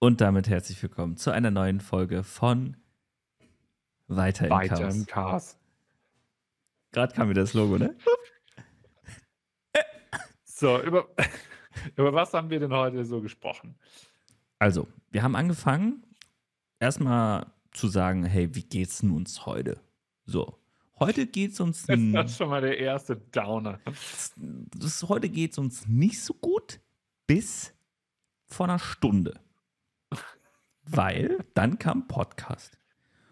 Und damit herzlich willkommen zu einer neuen Folge von Weiter im Weiter Chaos. im Chaos. Gerade kam wieder das Logo, ne? So, über, über was haben wir denn heute so gesprochen? Also, wir haben angefangen, erstmal zu sagen, hey, wie geht's denn uns heute? So, heute geht's uns, Das ist schon mal der erste Downer. das, heute geht's uns nicht so gut bis vor einer Stunde. Weil dann kam Podcast.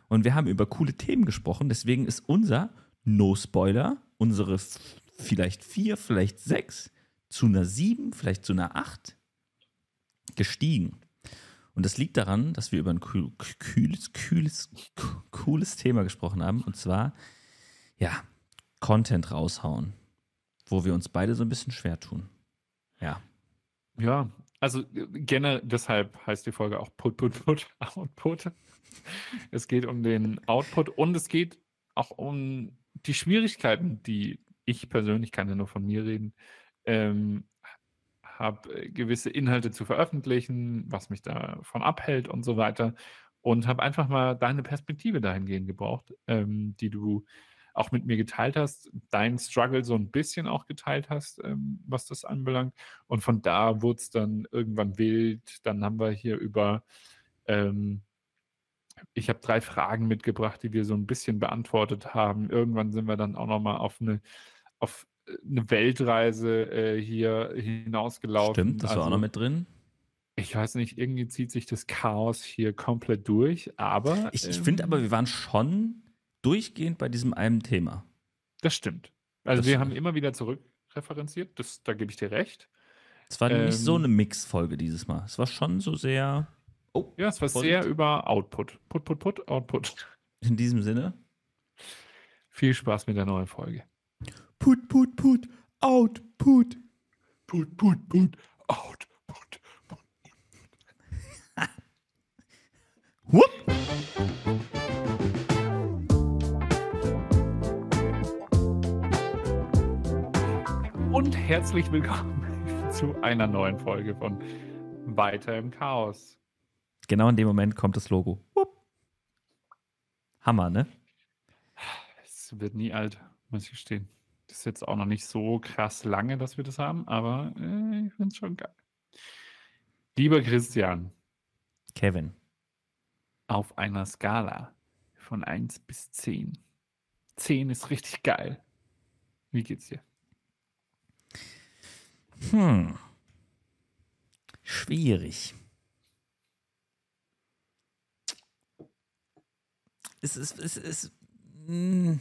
Und wir haben über coole Themen gesprochen, deswegen ist unser No-Spoiler, unsere vielleicht vier, vielleicht sechs, zu einer sieben, vielleicht zu einer acht gestiegen. Und das liegt daran, dass wir über ein kühl- kühles, kühles, cooles Thema gesprochen haben. Und zwar, ja, Content raushauen, wo wir uns beide so ein bisschen schwer tun. Ja, Ja, also äh, generell, deshalb heißt die Folge auch Put, Put, Put, Output. Es geht um den Output und es geht auch um die Schwierigkeiten, die ich persönlich, kann ja nur von mir reden, ähm, habe gewisse Inhalte zu veröffentlichen, was mich davon abhält und so weiter. Und habe einfach mal deine Perspektive dahingehend gebraucht, ähm, die du auch mit mir geteilt hast, deinen Struggle so ein bisschen auch geteilt hast, ähm, was das anbelangt. Und von da wurde es dann irgendwann wild. Dann haben wir hier über, ähm, ich habe drei Fragen mitgebracht, die wir so ein bisschen beantwortet haben. Irgendwann sind wir dann auch nochmal auf eine, auf äh, eine Weltreise äh, hier hinausgelaufen. stimmt, das war auch Also, noch mit drin. Ich weiß nicht, irgendwie zieht sich das Chaos hier komplett durch, aber. Ich, ich finde ähm, aber, wir waren schon durchgehend bei diesem einen Thema. Das stimmt. Also Das- wir haben immer wieder zurückreferenziert, das, da gebe ich dir recht. Es war nicht so Ähm, eine Mix-Folge dieses Mal. Es war schon so sehr. Oh, Ja, es war Vorsicht. sehr über Output. Put, put, put, Output. in diesem Sinne. Viel Spaß mit der neuen Folge. Put, put, put, Output. Put, put, put, Output. Whoop. Und herzlich willkommen zu einer neuen Folge von Weiter im Chaos. Genau in dem Moment kommt das Logo. Hammer, ne? Es wird nie alt, muss ich gestehen. Das ist jetzt auch noch nicht so krass lange, dass wir das haben, aber äh, ich finde es schon geil. Lieber Christian, Kevin. auf einer Skala von 1 bis 10. 10 ist richtig geil. Wie geht's dir? Hm. Schwierig. Es ist, es ist mh,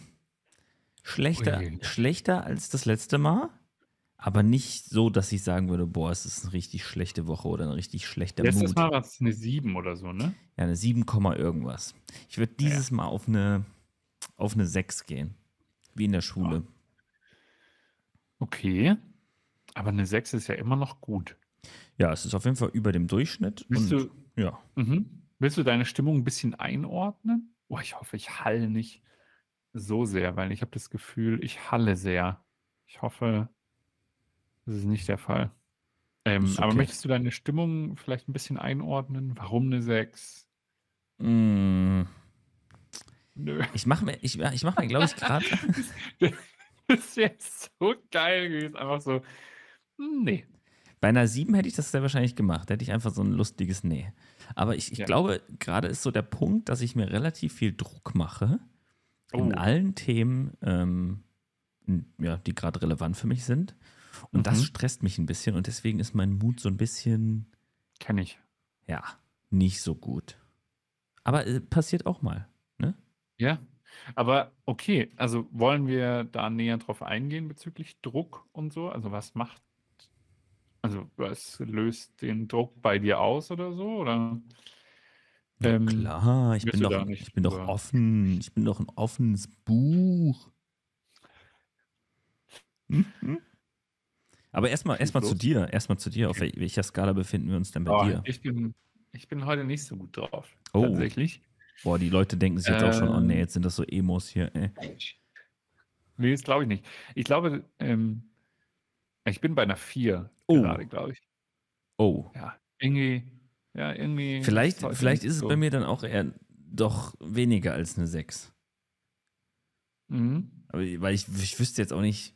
schlechter, Ui. schlechter als das letzte Mal, aber nicht so, dass ich sagen würde, boah, es ist eine richtig schlechte Woche oder ein richtig schlechter Letztes Mut. Mal war es eine 7 oder so, ne? Ja, eine 7, Komma irgendwas. Ich würde dieses Mal auf eine, auf eine 6 gehen. Wie in der Schule. Okay. Aber eine 6 ist ja immer noch gut. Ja, es ist auf jeden Fall über dem Durchschnitt. Willst und, du, ja. mhm. Willst du deine Stimmung ein bisschen einordnen? Oh, ich hoffe, ich halle nicht so sehr, weil ich habe das Gefühl, ich halle sehr. Ich hoffe, das ist nicht der Fall. Ähm, Ist Aber okay. möchtest du deine Stimmung vielleicht ein bisschen einordnen? Warum eine 6? Mm, Nö. ich mache mir, ich, ich mach mir glaube ich, gerade. Das ist jetzt so geil gewesen. Einfach so, nee. Bei einer 7 hätte ich das sehr wahrscheinlich gemacht. Da hätte ich einfach so ein lustiges Nee. Aber ich, ich Ja. glaube, gerade ist so der Punkt, dass ich mir relativ viel Druck mache in Oh. allen Themen, ähm, ja, die gerade relevant für mich sind. Und das Mhm. stresst mich ein bisschen und deswegen ist mein Mut so ein bisschen, Kenn ich. ja, nicht so gut. Aber äh, passiert auch mal. Ne? Ja. Aber okay, also wollen wir da näher drauf eingehen bezüglich Druck und so? Also was macht, also was löst den Druck bei dir aus oder so? Oder? Ähm, klar, ich bin, doch, nicht ich bin doch offen. Ich bin doch ein offenes Buch. Mhm. Aber erstmal erstmal zu dir. Erstmal zu dir. Auf wel- welcher Skala befinden wir uns denn bei Oh, dir? ich, bin, ich bin heute nicht so gut drauf. Oh. Tatsächlich. Boah, die Leute denken sich jetzt auch schon, oh nee, Ähm. jetzt sind das so Emos hier. Ey. Nee, das glaube ich nicht. Ich glaube, ähm, ich bin bei einer 4 Oh. gerade, glaube ich. Oh, Ja, irgendwie, ja, irgendwie. Vielleicht, vielleicht ist es so. bei mir dann auch eher doch weniger als eine 6. Mhm. Aber, weil ich, ich wüsste jetzt auch nicht.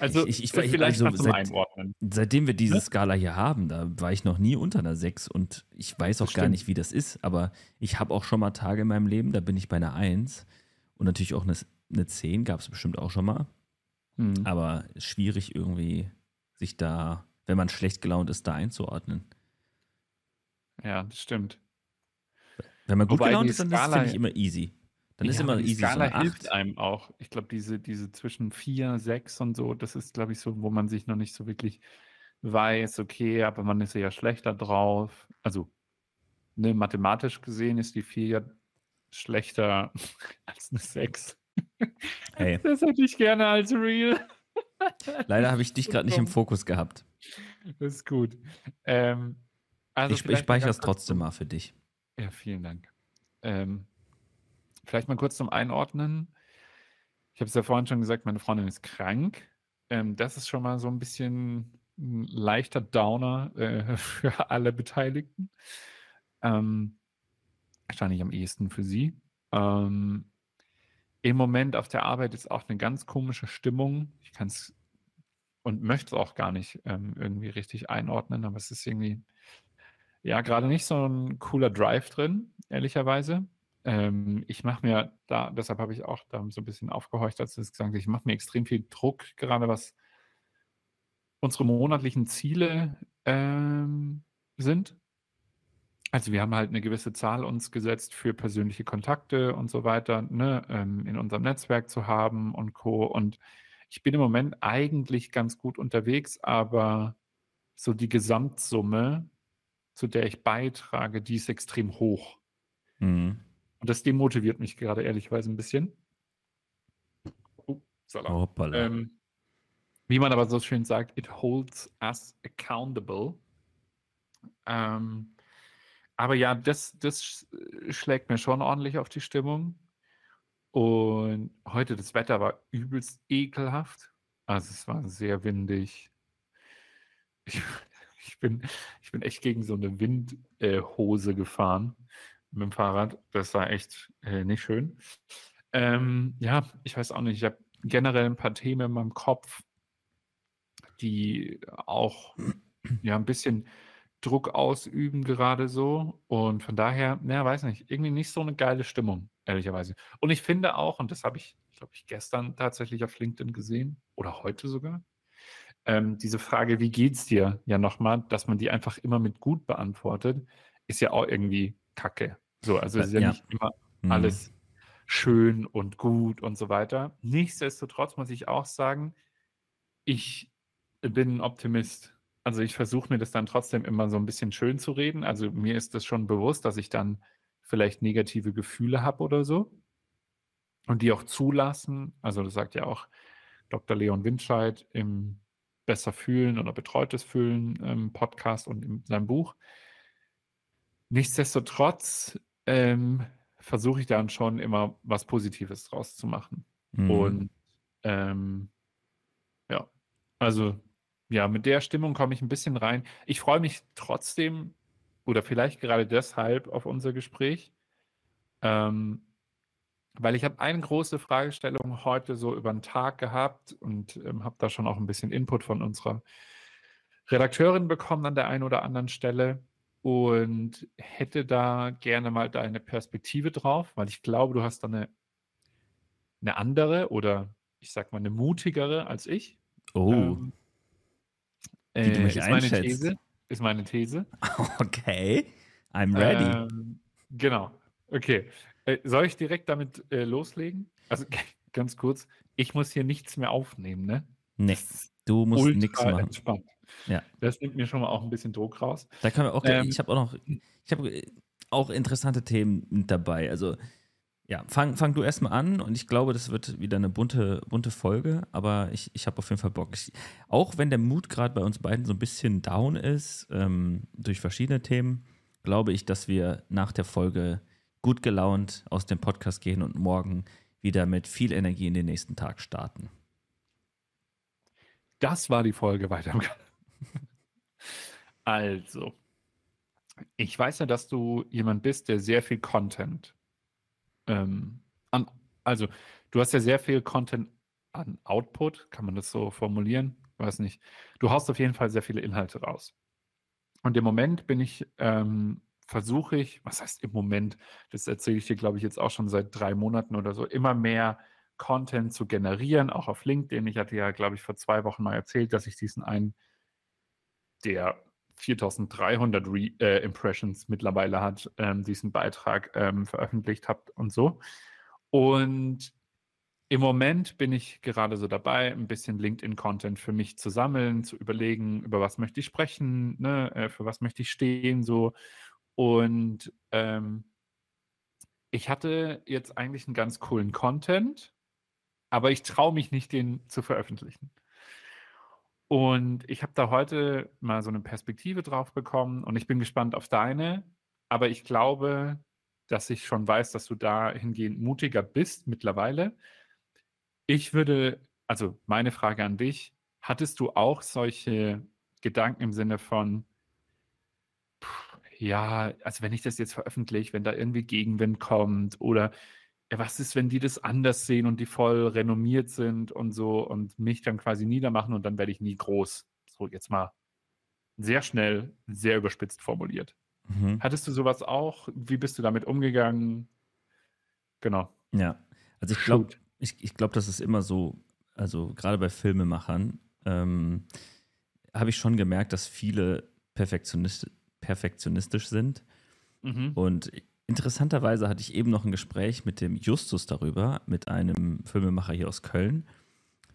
Also, ich, ich, äh, ich, vielleicht also zum seit, Einordnen. seitdem wir diese? Skala hier haben, da war ich noch nie unter einer 6 und ich weiß auch Das gar stimmt. nicht, wie das ist, aber ich habe auch schon mal Tage in meinem Leben, da bin ich bei einer 1 und natürlich auch eine, eine 10, gab es bestimmt auch schon mal, Mhm. aber schwierig irgendwie sich da, wenn man schlecht gelaunt ist, da einzuordnen. Ja, das stimmt. Wenn man gut Wobei gelaunt ist, dann ist es, Skala- finde ich, immer easy. Dann ist Ja, immer aber die easy so Skala eine hilft 8. einem auch. Ich glaube, diese, diese zwischen 4, 6 und so, das ist, glaube ich, so, wo man sich noch nicht so wirklich weiß, okay, aber man ist ja schlechter drauf. Also, ne, mathematisch gesehen ist die 4 ja schlechter als eine 6. Hey, Das hätte ich gerne als Real. Leider habe ich dich gerade nicht im Fokus gehabt. Das ist gut. Ähm, also ich ich speichere es trotzdem mal für dich. Ja, vielen Dank. Ähm, vielleicht mal kurz zum Einordnen. Ich habe es ja vorhin schon gesagt, meine Freundin ist krank. Ähm, das ist schon mal so ein bisschen ein leichter Downer äh, für alle Beteiligten. Ähm, wahrscheinlich am ehesten für sie. Ähm, Im Moment auf der Arbeit ist auch eine ganz komische Stimmung. Ich kann es und möchte es auch gar nicht ähm, irgendwie richtig einordnen, aber es ist irgendwie ja, gerade nicht so ein cooler Drive drin, ehrlicherweise. Ähm, ich mache mir da, deshalb habe ich auch da so ein bisschen aufgehorcht, als du es gesagt hast, ich mache mir extrem viel Druck, gerade was unsere monatlichen Ziele ähm, sind. Also wir haben halt eine gewisse Zahl uns gesetzt für persönliche Kontakte und so weiter, ne, ähm, in unserem Netzwerk zu haben und Co. Und ich bin im Moment eigentlich ganz gut unterwegs, aber so die Gesamtsumme, zu der ich beitrage, die ist extrem hoch. Mhm. Und das demotiviert mich gerade ehrlichweise ein bisschen. Oh. Ähm, wie man aber so schön sagt, it holds us accountable. Ähm, aber ja, das, das sch- schlägt mir schon ordentlich auf die Stimmung. Und heute das Wetter war übelst ekelhaft. Also es war sehr windig. Ich, ich, bin, ich bin echt gegen so eine Windhose äh, gefahren mit dem Fahrrad. Das war echt äh, nicht schön. Ähm, ja, ich weiß auch nicht. Ich habe generell ein paar Themen in meinem Kopf, die auch ja ein bisschen Druck ausüben gerade so. Und von daher, naja, weiß nicht, irgendwie nicht so eine geile Stimmung, ehrlicherweise. Und ich finde auch, und das habe ich, glaube ich, gestern tatsächlich auf LinkedIn gesehen oder heute sogar, ähm, diese Frage, wie geht's dir, ja nochmal, dass man die einfach immer mit gut beantwortet, ist ja auch irgendwie Kacke. So, also es ist ja, Ja. nicht immer Mhm. alles schön und gut und so weiter. Nichtsdestotrotz muss ich auch sagen, ich bin ein Optimist. Also ich versuche mir das dann trotzdem immer so ein bisschen schön zu reden. Also mir ist das schon bewusst, dass ich dann vielleicht negative Gefühle habe oder so und die auch zulassen. Also das sagt ja auch Dr. Leon Windscheid im Besser fühlen oder betreutes Fühlen ähm, Podcast und in seinem Buch. Nichtsdestotrotz ähm, versuche ich dann schon immer was Positives draus zu machen. Mhm. Und ähm, ja, also ja, mit der Stimmung komme ich ein bisschen rein. Ich freue mich trotzdem oder vielleicht gerade deshalb auf unser Gespräch, ähm, weil ich habe eine große Fragestellung heute so über den Tag gehabt und ähm, habe da schon auch ein bisschen Input von unserer Redakteurin bekommen an der einen oder anderen Stelle und hätte da gerne mal deine Perspektive drauf, weil ich glaube, du hast da eine, eine andere oder ich sag mal eine mutigere als ich. oh, Ähm, Wie du mich ist meine einschätzt. These. Ist meine These. okay. I'm ready. Ähm, genau. Okay. Äh, soll ich direkt damit äh, loslegen? Also ganz kurz, ich muss hier nichts mehr aufnehmen, ne? ist du musst nichts machen. entspannt. Ja. Das nimmt mir schon mal auch ein bisschen Druck raus. Da können wir auch, Ähm, ich habe auch noch, ich habe auch interessante Themen mit dabei. Also, ja, fang, fang du erstmal an und ich glaube, das wird wieder eine bunte, bunte Folge, aber ich, ich habe auf jeden Fall Bock. Ich, auch wenn der Mut gerade bei uns beiden so ein bisschen down ist, ähm, durch verschiedene Themen, glaube ich, dass wir nach der Folge gut gelaunt aus dem Podcast gehen und morgen wieder mit viel Energie in den nächsten Tag starten. Das war die Folge weiter. Also, Ich weiß ja, dass du jemand bist, der sehr viel Content ähm, an, also du hast ja sehr viel Content an Output, kann man das so formulieren? Weiß nicht. Du haust auf jeden Fall sehr viele Inhalte raus. Und im Moment bin ich, ähm, versuche ich, was heißt im Moment, das erzähle ich dir, glaube ich, jetzt auch schon seit drei Monaten oder so, immer mehr Content zu generieren, auch auf LinkedIn. Ich hatte ja, glaube ich, vor zwei Wochen mal erzählt, dass ich diesen einen, der 4300 Re äh, Impressions mittlerweile hat, ähm, diesen Beitrag ähm, veröffentlicht habe und so. Und im Moment bin ich gerade so dabei, ein bisschen LinkedIn-Content für mich zu sammeln, zu überlegen, über was möchte ich sprechen, ne, äh, für was möchte ich stehen, so. Und ähm, ich hatte jetzt eigentlich einen ganz coolen Content, aber ich traue mich nicht, den zu veröffentlichen. Und ich habe da heute mal so eine Perspektive drauf bekommen und ich bin gespannt auf deine. Aber ich glaube, dass ich schon weiß, dass du dahingehend mutiger bist mittlerweile. Ich würde, also meine Frage an dich, hattest du auch solche Gedanken im Sinne von, ja, also wenn ich das jetzt veröffentliche, wenn da irgendwie Gegenwind kommt oder ja, was ist, wenn die das anders sehen und die voll renommiert sind und so und mich dann quasi niedermachen und dann werde ich nie groß. So jetzt mal sehr schnell, sehr überspitzt formuliert. Mhm. Hattest du sowas auch? Wie bist du damit umgegangen? Genau. Ja, also ich glaube, ich, ich glaube, das ist immer so, also gerade bei Filmemachern, ähm, habe ich schon gemerkt, dass viele Perfektionist, perfektionistisch sind. Mhm. Und interessanterweise hatte ich eben noch ein Gespräch mit dem Justus darüber, mit einem Filmemacher hier aus Köln.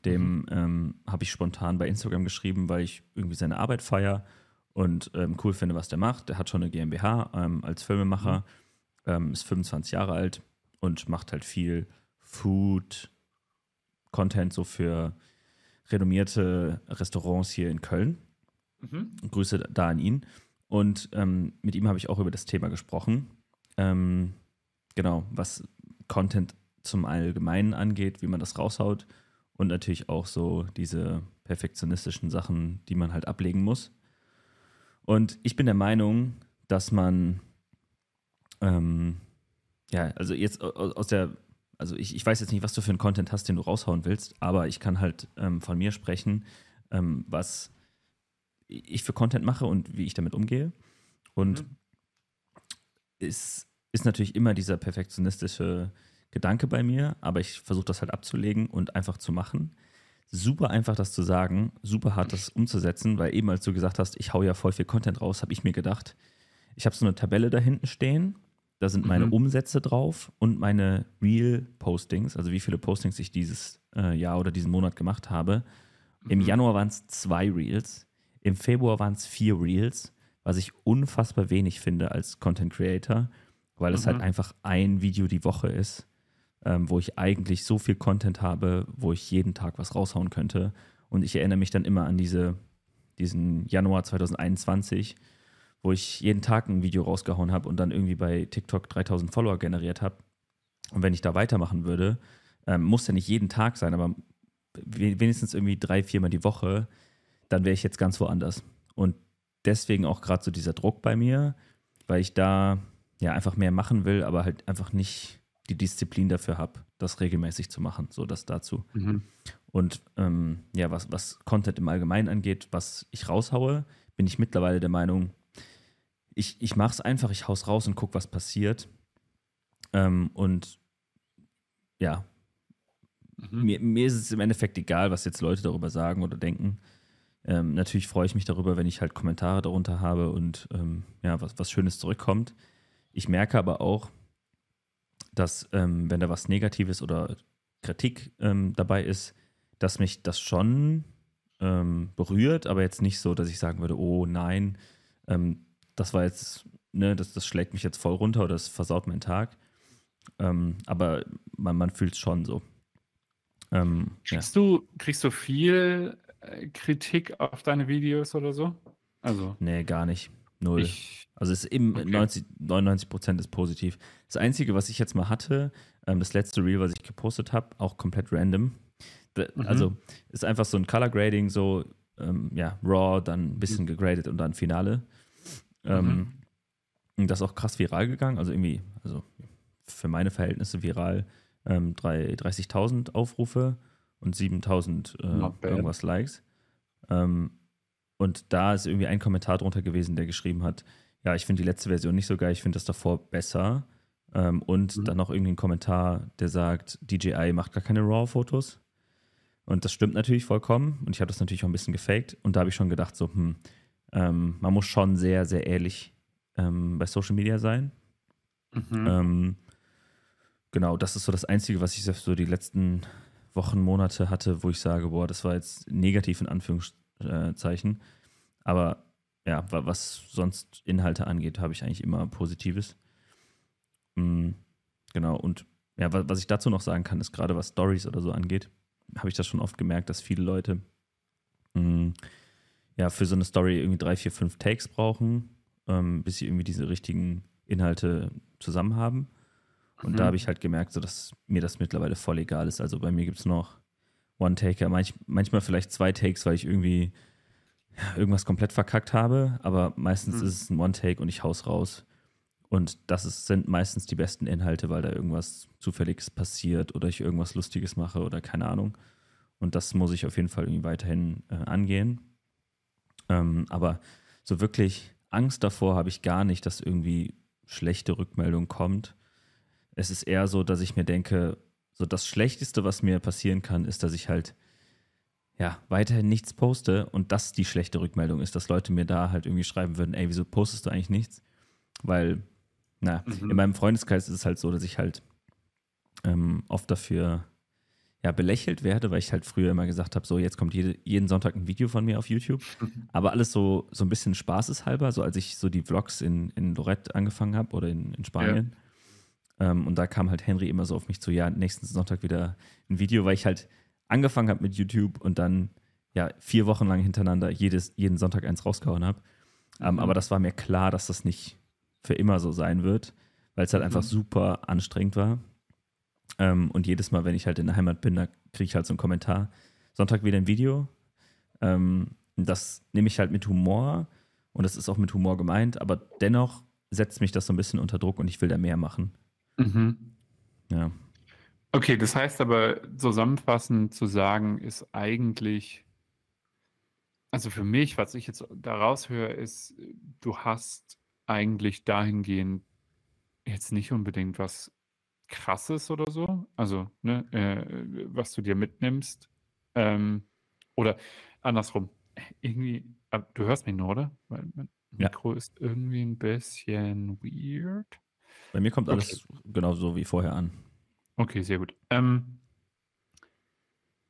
Dem mhm. ähm, habe ich spontan bei Instagram geschrieben, weil ich irgendwie seine Arbeit feiere und ähm, cool finde, was der macht. Der hat schon eine GmbH ähm, als Filmemacher, mhm. ähm, ist 25 Jahre alt und macht halt viel Food, Content so für renommierte Restaurants hier in Köln. Mhm. Grüße da an ihn. Und ähm, mit ihm habe ich auch über das Thema gesprochen. Ähm, genau, was Content zum Allgemeinen angeht, wie man das raushaut. Und natürlich auch so diese perfektionistischen Sachen, die man halt ablegen muss. Und ich bin der Meinung, dass man, ähm, ja, also jetzt aus der, also ich, ich weiß jetzt nicht, was du für einen Content hast, den du raushauen willst, aber ich kann halt ähm, von mir sprechen, ähm, was ich für Content mache und wie ich damit umgehe. Und mhm. es ist natürlich immer dieser perfektionistische Gedanke bei mir, aber ich versuche das halt abzulegen und einfach zu machen super einfach, das zu sagen, super hart, das umzusetzen, weil eben als du gesagt hast, ich hau ja voll viel Content raus, habe ich mir gedacht, ich habe so eine Tabelle da hinten stehen, da sind meine mhm. Umsätze drauf und meine Real-Postings, also wie viele Postings ich dieses äh, Jahr oder diesen Monat gemacht habe. Im mhm. Januar waren es zwei Reels, im Februar waren es vier Reels, was ich unfassbar wenig finde als Content Creator, weil es halt mhm. einfach ein Video die Woche ist ähm, wo ich eigentlich so viel Content habe, wo ich jeden Tag was raushauen könnte. Und ich erinnere mich dann immer an diese, diesen Januar 2021, wo ich jeden Tag ein Video rausgehauen habe und dann irgendwie bei TikTok 3000 Follower generiert habe. Und wenn ich da weitermachen würde, ähm, muss ja nicht jeden Tag sein, aber wenigstens irgendwie drei, viermal die Woche, dann wäre ich jetzt ganz woanders. Und deswegen auch gerade so dieser Druck bei mir, weil ich da ja einfach mehr machen will, aber halt einfach nicht die Disziplin dafür habe, das regelmäßig zu machen. So das dazu. Mhm. Und ähm, ja, was, was Content im Allgemeinen angeht, was ich raushaue, bin ich mittlerweile der Meinung, ich, ich mache es einfach, ich hau's raus und gucke, was passiert. Ähm, und ja, mhm. mir, mir ist es im Endeffekt egal, was jetzt Leute darüber sagen oder denken. Ähm, natürlich freue ich mich darüber, wenn ich halt Kommentare darunter habe und ähm, ja, was, was Schönes zurückkommt. Ich merke aber auch, dass ähm, wenn da was Negatives oder Kritik ähm, dabei ist, dass mich das schon ähm, berührt, aber jetzt nicht so, dass ich sagen würde, oh nein, ähm, das war jetzt, ne, das, das schlägt mich jetzt voll runter oder das versaut meinen Tag. Ähm, aber man, man fühlt es schon so. Ähm, kriegst, ja. du, kriegst du viel äh, Kritik auf deine Videos oder so? Also. Nee, gar nicht. Null. Ich, also es ist eben okay. 90, 99 Prozent ist positiv. Das Einzige, was ich jetzt mal hatte, ähm, das letzte Reel, was ich gepostet habe, auch komplett random. The, mhm. Also ist einfach so ein Color Grading, so ähm, ja, raw, dann ein bisschen gegradet und dann Finale. Ähm, mhm. Und das ist auch krass viral gegangen. Also irgendwie, also für meine Verhältnisse viral. Ähm, 30.000 Aufrufe und 7.000 äh, irgendwas Likes. Ähm, und da ist irgendwie ein Kommentar drunter gewesen, der geschrieben hat, ja, ich finde die letzte Version nicht so geil, ich finde das davor besser. Ähm, und mhm. dann noch irgendwie ein Kommentar, der sagt, DJI macht gar keine RAW-Fotos. Und das stimmt natürlich vollkommen. Und ich habe das natürlich auch ein bisschen gefaked. Und da habe ich schon gedacht, so, hm, ähm, man muss schon sehr, sehr ehrlich ähm, bei Social Media sein. Mhm. Ähm, genau, das ist so das Einzige, was ich so die letzten Wochen, Monate hatte, wo ich sage, boah, das war jetzt negativ in Anführungszeichen. Aber ja, was sonst Inhalte angeht, habe ich eigentlich immer Positives. Mhm, genau, und ja, was ich dazu noch sagen kann, ist gerade was Stories oder so angeht, habe ich das schon oft gemerkt, dass viele Leute mh, hm, ja für so eine Story irgendwie drei, vier, fünf Takes brauchen, ähm, bis sie irgendwie diese richtigen Inhalte zusammen haben. Und mhm. da habe ich halt gemerkt, so, dass mir das mittlerweile voll egal ist. Also bei mir gibt es noch One-Taker, manch, manchmal vielleicht zwei Takes, weil ich irgendwie ja, irgendwas komplett verkackt habe, aber meistens mhm. ist es ein One-Take und ich hau's raus. Und das ist, sind meistens die besten Inhalte, weil da irgendwas Zufälliges passiert oder ich irgendwas Lustiges mache oder keine Ahnung. Und das muss ich auf jeden Fall irgendwie weiterhin äh, angehen. Ähm, aber so wirklich Angst davor habe ich gar nicht, dass irgendwie schlechte Rückmeldung kommt. Es ist eher so, dass ich mir denke, so das Schlechteste, was mir passieren kann, ist, dass ich halt ja weiterhin nichts poste und das die schlechte Rückmeldung ist, dass Leute mir da halt irgendwie schreiben würden, ey, wieso postest du eigentlich nichts? Weil na, mhm. in meinem Freundeskreis ist es halt so, dass ich halt ähm, oft dafür ja, belächelt werde, weil ich halt früher immer gesagt habe, so jetzt kommt jede, jeden Sonntag ein Video von mir auf YouTube. Aber alles so, so ein bisschen spaßeshalber, so als ich so die Vlogs in, in Lorette angefangen habe oder in, in Spanien. Ja. Ähm, und da kam halt Henry immer so auf mich zu, ja, nächsten Sonntag wieder ein Video, weil ich halt angefangen habe mit YouTube und dann ja vier Wochen lang hintereinander jedes, jeden Sonntag eins rausgehauen habe. Ähm, mhm. Aber das war mir klar, dass das nicht für immer so sein wird, weil es halt einfach mhm. super anstrengend war. Ähm, und jedes Mal, wenn ich halt in der Heimat bin, da kriege ich halt so einen Kommentar. Sonntag wieder ein Video. Das nehme ich halt mit Humor und das ist auch mit Humor gemeint, aber dennoch setzt mich das so ein bisschen unter Druck und ich will da mehr machen. Mhm. Ja. Okay, das heißt aber zusammenfassend zu sagen, ist eigentlich, also für mich, was ich jetzt daraus höre, ist, du hast eigentlich dahingehend jetzt nicht unbedingt was Krasses oder so, also, ne, äh, was du dir mitnimmst. Ähm, oder andersrum, irgendwie, äh, du hörst mich nur, oder? Weil mein Ja. Mikro ist irgendwie ein bisschen weird. Bei mir kommt Okay. alles genauso wie vorher an. Okay, sehr gut. Ähm,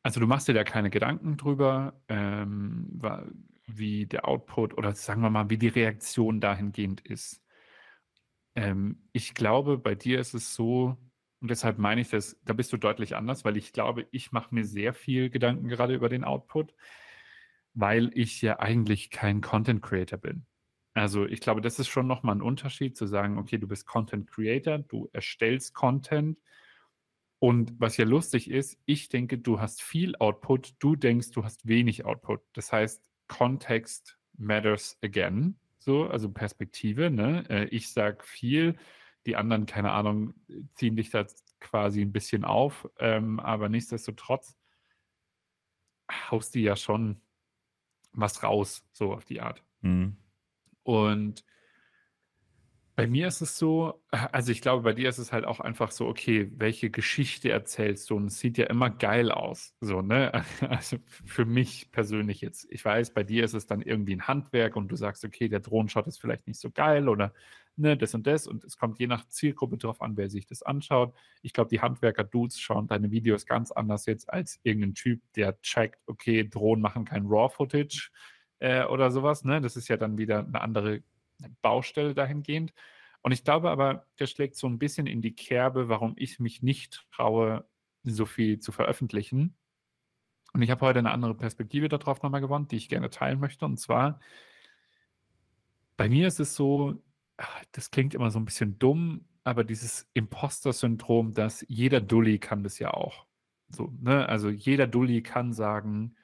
also du machst dir da keine Gedanken drüber, ähm, wie der Output oder sagen wir mal, wie die Reaktion dahingehend ist. Ähm, ich glaube, bei dir ist es so, und deshalb meine ich das, da bist du deutlich anders, weil ich glaube, ich mache mir sehr viel Gedanken gerade über den Output, weil ich ja eigentlich kein Content Creator bin. Also ich glaube, das ist schon nochmal ein Unterschied zu sagen, okay, du bist Content Creator, du erstellst Content. Und was ja lustig ist, ich denke, du hast viel Output, du denkst, du hast wenig Output. Das heißt, Context matters again, so, also Perspektive. Ne? Äh, ich sage viel, die anderen, keine Ahnung, ziehen dich da quasi ein bisschen auf, ähm, aber nichtsdestotrotz haust du ja schon was raus, so auf die Art. Mhm. Und bei mir ist es so, also ich glaube, bei dir ist es halt auch einfach so, okay, welche Geschichte erzählst du? Und es sieht ja immer geil aus. So, ne? Also für mich persönlich jetzt. Ich weiß, bei dir ist es dann irgendwie ein Handwerk und du sagst, okay, der Drohnenshot ist vielleicht nicht so geil oder ne, das und das. Und es kommt je nach Zielgruppe drauf an, wer sich das anschaut. Ich glaube, die Handwerker-Dudes schauen deine Videos ganz anders jetzt als irgendein Typ, der checkt, okay, Drohnen machen kein RAW-Footage äh, oder sowas. Ne? Das ist ja dann wieder eine andere Baustelle dahingehend. Und ich glaube aber, der schlägt so ein bisschen in die Kerbe, warum ich mich nicht traue, so viel zu veröffentlichen. Und ich habe heute eine andere Perspektive darauf nochmal gewonnen, die ich gerne teilen möchte. Und zwar, bei mir ist es so, ah, das klingt immer so ein bisschen dumm, aber dieses Imposter-Syndrom, dass jeder Dulli kann das ja auch. So, ne? Also jeder Dulli kann sagen,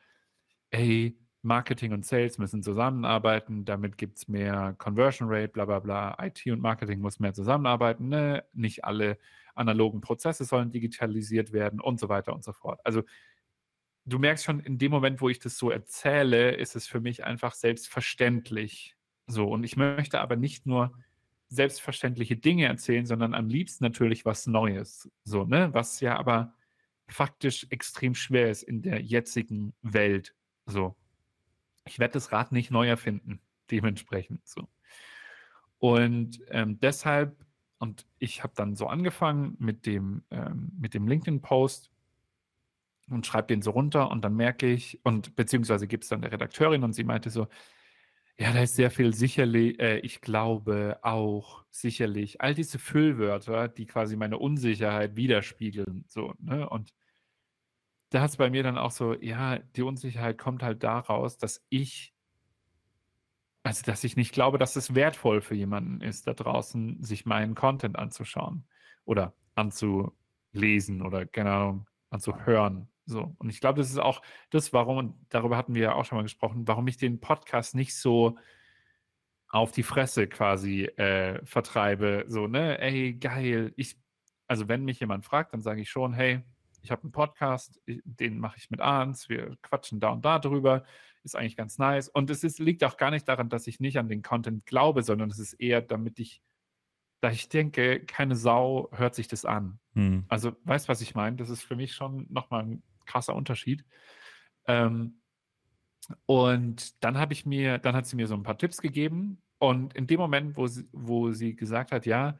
ey, Marketing und Sales müssen zusammenarbeiten, damit gibt es mehr Conversion Rate, bla bla bla. IT und Marketing muss mehr zusammenarbeiten. Ne? Nicht alle analogen Prozesse sollen digitalisiert werden und so weiter und so fort. Also du merkst schon, in dem Moment, wo ich das so erzähle, ist es für mich einfach selbstverständlich. So, und ich möchte aber nicht nur selbstverständliche Dinge erzählen, sondern am liebsten natürlich was Neues. So, ne? Was ja aber faktisch extrem schwer ist in der jetzigen Welt. So. Ich werde das Rad nicht neu erfinden, dementsprechend. So. Und ähm, deshalb, und ich habe dann so angefangen mit dem, ähm, mit dem LinkedIn-Post und schreibe den so runter und dann merke ich, und beziehungsweise gibt es dann der Redakteurin und sie meinte so, ja, da ist sehr viel sicherlich, äh, ich glaube auch sicherlich, all diese Füllwörter, die quasi meine Unsicherheit widerspiegeln, so, ne? Und da hat es bei mir dann auch so, ja, die Unsicherheit kommt halt daraus, dass ich, also dass ich nicht glaube, dass es wertvoll für jemanden ist, da draußen sich meinen Content anzuschauen oder anzulesen oder keine Ahnung, anzuhören. So. Und ich glaube, das ist auch das, warum, und darüber hatten wir ja auch schon mal gesprochen, warum ich den Podcast nicht so auf die Fresse quasi äh, vertreibe. So, ne, ey, geil. Ich, also wenn mich jemand fragt, dann sage ich schon, hey, ich habe einen Podcast, den mache ich mit Arns, wir quatschen da und da drüber, ist eigentlich ganz nice. Und es ist, liegt auch gar nicht daran, dass ich nicht an den Content glaube, sondern es ist eher, damit ich, da ich denke, keine Sau hört sich das an. Hm. Also, weißt du, was ich meine? Das ist für mich schon nochmal ein krasser Unterschied. Ähm, und dann habe ich mir, dann hat sie mir so ein paar Tipps gegeben. Und in dem Moment, wo sie, wo sie gesagt hat, ja,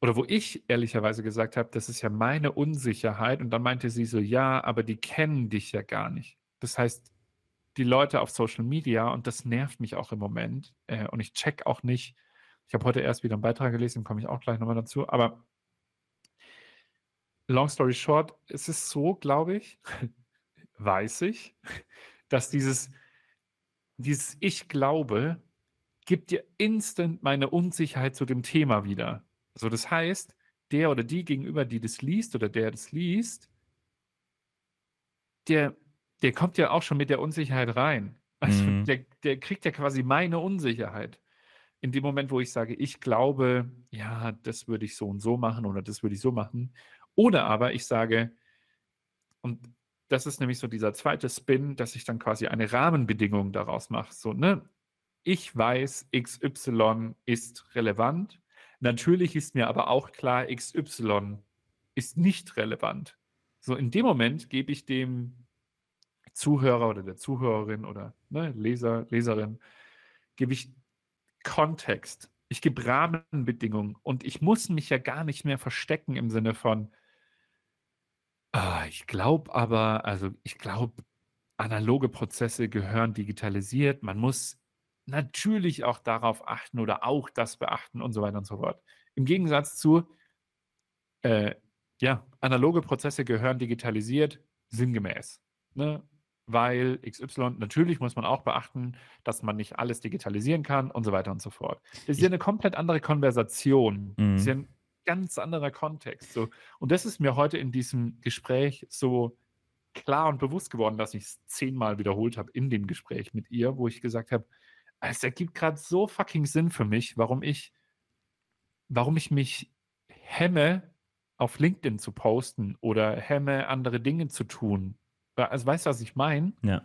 oder wo ich ehrlicherweise gesagt habe, das ist ja meine Unsicherheit. Und dann meinte sie so, ja, aber die kennen dich ja gar nicht. Das heißt, die Leute auf Social Media, und das nervt mich auch im Moment, äh, und ich check auch nicht, ich habe heute erst wieder einen Beitrag gelesen, komme ich auch gleich nochmal dazu, aber long story short, es ist so, glaube ich, weiß ich, dass dieses, dieses Ich glaube, gibt dir instant meine Unsicherheit zu dem Thema wieder. So, das heißt, der oder die gegenüber, die das liest oder der das liest, der, der kommt ja auch schon mit der Unsicherheit rein. Also mhm. der, der kriegt ja quasi meine Unsicherheit. In dem Moment, wo ich sage, ich glaube, ja, das würde ich so und so machen oder das würde ich so machen, oder aber ich sage, und das ist nämlich so dieser zweite Spin, dass ich dann quasi eine Rahmenbedingung daraus mache. So, ne? Ich weiß, XY ist relevant. Natürlich ist mir aber auch klar, XY ist nicht relevant. So, in dem Moment gebe ich dem Zuhörer oder der Zuhörerin oder ne, Leser, Leserin, gebe ich Kontext. Ich gebe Rahmenbedingungen und ich muss mich ja gar nicht mehr verstecken im Sinne von, Ah, ich glaube aber also, ich glaube, analoge Prozesse gehören digitalisiert. Man muss natürlich auch darauf achten oder auch das beachten und so weiter und so fort. Im Gegensatz zu, äh, ja, analoge Prozesse gehören digitalisiert, sinngemäß, ne? Weil XY natürlich muss man auch beachten, dass man nicht alles digitalisieren kann und so weiter und so fort. Das ist ja eine komplett andere Konversation. Das ist ja Mhm. 'n ganz anderer Kontext. So. Und das ist mir heute in diesem Gespräch so klar und bewusst geworden, dass ich es zehnmal wiederholt habe in dem Gespräch mit ihr, wo ich gesagt habe, es ergibt gerade so fucking Sinn für mich, warum ich, warum ich mich hemme, auf LinkedIn zu posten oder hemme, andere Dinge zu tun. Also weißt du, was ich meine? Ja.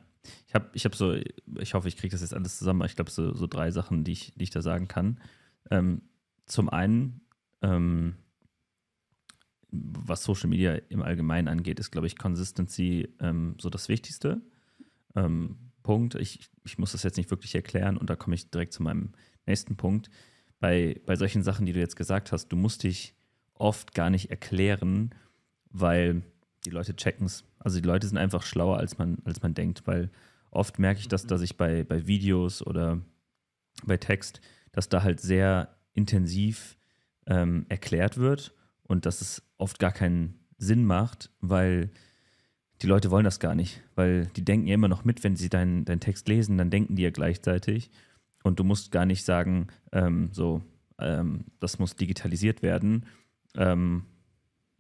Ich habe ich hab so, ich hoffe, ich kriege das jetzt alles zusammen, ich glaube, so, so drei Sachen, die ich, die ich da sagen kann. Ähm, zum einen, ähm, was Social Media im Allgemeinen angeht, ist, glaube ich, Consistency ähm, so das Wichtigste. Ähm, Punkt. Ich, ich muss das jetzt nicht wirklich erklären und da komme ich direkt zu meinem nächsten Punkt. Bei, bei solchen Sachen, die du jetzt gesagt hast, du musst dich oft gar nicht erklären, weil die Leute checken es. Also die Leute sind einfach schlauer, als man, als man denkt, weil oft merke ich das, dass ich bei, bei Videos oder bei Text, dass da halt sehr intensiv ähm, erklärt wird und dass es oft gar keinen Sinn macht, weil die Leute wollen das gar nicht, weil die denken ja immer noch mit, wenn sie deinen dein Text lesen, dann denken die ja gleichzeitig und du musst gar nicht sagen, ähm, so, ähm, das muss digitalisiert werden, ähm,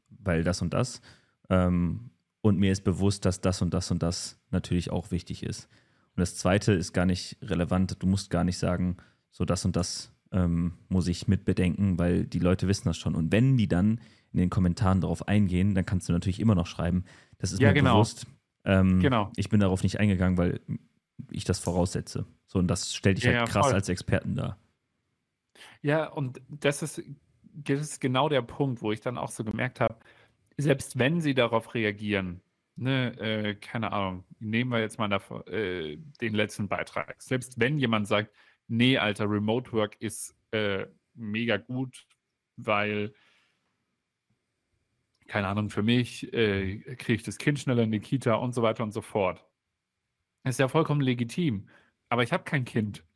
weil das und das. Ähm, und mir ist bewusst, dass das und das und das natürlich auch wichtig ist. Und das zweite ist gar nicht relevant. Du musst gar nicht sagen, so das und das ähm, muss ich mitbedenken, weil die Leute wissen das schon. Und wenn die dann in den Kommentaren darauf eingehen, dann kannst du natürlich immer noch schreiben, das ist Ja, mir genau. bewusst. Ähm, Genau. Ich bin darauf nicht eingegangen, weil ich das voraussetze. So, und das stellt dich Ja, halt krass voll. als Experten dar. Ja, und das ist, das ist genau der Punkt, wo ich dann auch so gemerkt habe, selbst wenn sie darauf reagieren, ne, äh, keine Ahnung, nehmen wir jetzt mal davor, äh, den letzten Beitrag. Selbst wenn jemand sagt, nee, Alter, Remote Work ist äh, mega gut, weil, keine Ahnung, für mich äh, kriege ich das Kind schneller in die Kita und so weiter und so fort. Ist ja vollkommen legitim. Aber ich habe kein Kind.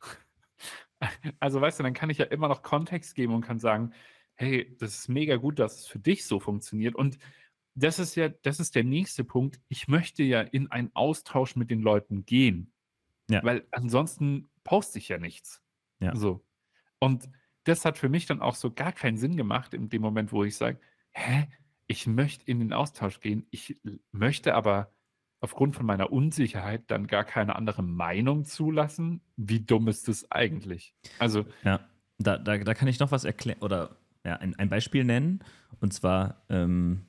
Also weißt du, dann kann ich ja immer noch Kontext geben und kann sagen, hey, das ist mega gut, dass es für dich so funktioniert. Und das ist ja, das ist der nächste Punkt. Ich möchte ja in einen Austausch mit den Leuten gehen. Ja. Weil ansonsten poste ich ja nichts. Ja. So. Und das hat für mich dann auch so gar keinen Sinn gemacht in dem Moment, wo ich sage, hä, ich möchte in den Austausch gehen, ich möchte aber aufgrund von meiner Unsicherheit dann gar keine andere Meinung zulassen. Wie dumm ist das eigentlich? Also, Ja, da, da, da kann ich noch was erklären oder ja, ein, ein Beispiel nennen. Und zwar ähm,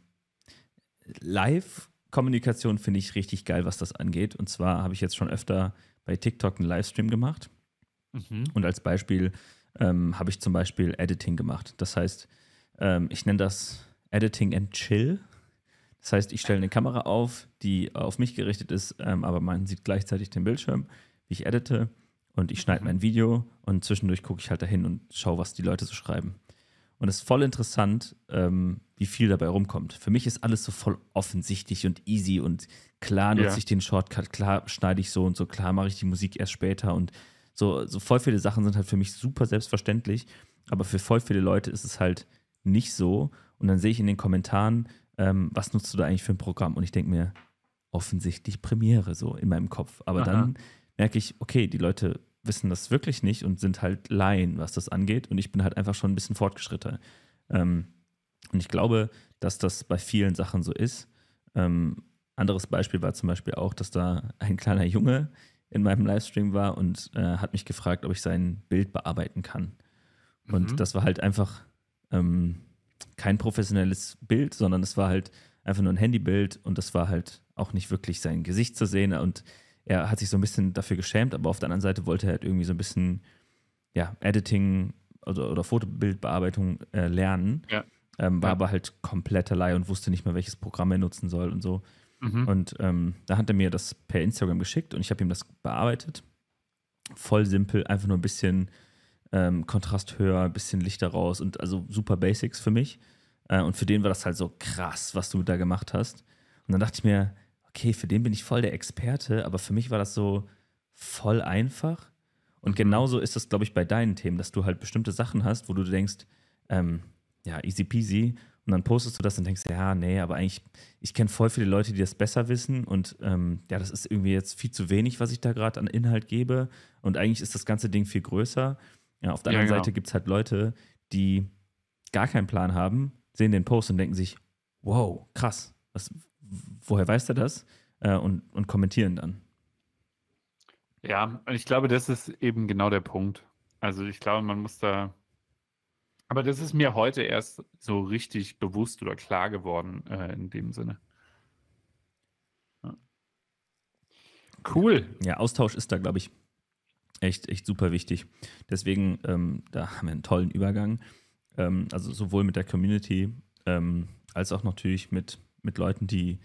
Live-Kommunikation finde ich richtig geil, was das angeht. Und zwar habe ich jetzt schon öfter bei TikTok einen Livestream gemacht. mhm. Und als Beispiel ähm, habe ich zum Beispiel Editing gemacht. Das heißt, ähm, ich nenne das Editing and Chill. Das heißt, ich stelle eine Kamera auf, die auf mich gerichtet ist, ähm, aber man sieht gleichzeitig den Bildschirm, wie ich edite und ich schneide mein Video und zwischendurch gucke ich halt dahin und schaue, was die Leute so schreiben. Und es ist voll interessant, ähm, wie viel dabei rumkommt. Für mich ist alles so voll offensichtlich und easy und klar nutze Ja. ich den Shortcut, klar schneide ich so und so, klar mache ich die Musik erst später und so, so voll viele Sachen sind halt für mich super selbstverständlich, aber für voll viele Leute ist es halt nicht so. Und dann sehe ich in den Kommentaren, ähm, was nutzt du da eigentlich für ein Programm? Und ich denke mir, offensichtlich Premiere so in meinem Kopf. Aber Aha. dann merke ich, okay, die Leute wissen das wirklich nicht und sind halt Laien, was das angeht. Und ich bin halt einfach schon ein bisschen fortgeschritter. Ähm, und ich glaube, dass das bei vielen Sachen so ist. Ähm, anderes Beispiel war zum Beispiel auch, dass da ein kleiner Junge in meinem Livestream war und äh, hat mich gefragt, ob ich sein Bild bearbeiten kann. Und Mhm. das war halt einfach ähm, kein professionelles Bild, sondern es war halt einfach nur ein Handybild und das war halt auch nicht wirklich sein Gesicht zu sehen. Und er hat sich so ein bisschen dafür geschämt, aber auf der anderen Seite wollte er halt irgendwie so ein bisschen ja, Editing oder, oder Fotobildbearbeitung äh, lernen. Ja. Ähm, war Ja. aber halt kompletter Laie und wusste nicht mehr, welches Programm er nutzen soll und so. Mhm. Und ähm, da hat er mir das per Instagram geschickt und ich habe ihm das bearbeitet. Voll simpel, einfach nur ein bisschen ähm, Kontrast höher, ein bisschen Lichter raus und also super Basics für mich. Äh, und für den war das halt so krass, was du da gemacht hast. Und dann dachte ich mir, okay, für den bin ich voll der Experte, aber für mich war das so voll einfach. Und genauso ist das, glaube ich, bei deinen Themen, dass du halt bestimmte Sachen hast, wo du denkst, ähm, ja, easy peasy. Und dann postest du das und denkst, ja, nee, aber eigentlich, ich kenne voll viele Leute, die das besser wissen. Und ähm, ja, das ist irgendwie jetzt viel zu wenig, was ich da gerade an Inhalt gebe. Und eigentlich ist das ganze Ding viel größer. Ja, auf der Ja, anderen genau. Seite gibt es halt Leute, die gar keinen Plan haben, sehen den Post und denken sich, wow, krass, was, woher weiß er das? Äh, und, und kommentieren dann. Ja, und ich glaube, das ist eben genau der Punkt. Also ich glaube, man muss da. Aber das ist mir heute erst so richtig bewusst oder klar geworden äh, in dem Sinne. Ja. Cool. Ja, Austausch ist da, glaube ich, echt, echt super wichtig. Deswegen, ähm, da haben wir einen tollen Übergang. Ähm, also sowohl mit der Community ähm, als auch natürlich mit, mit Leuten, die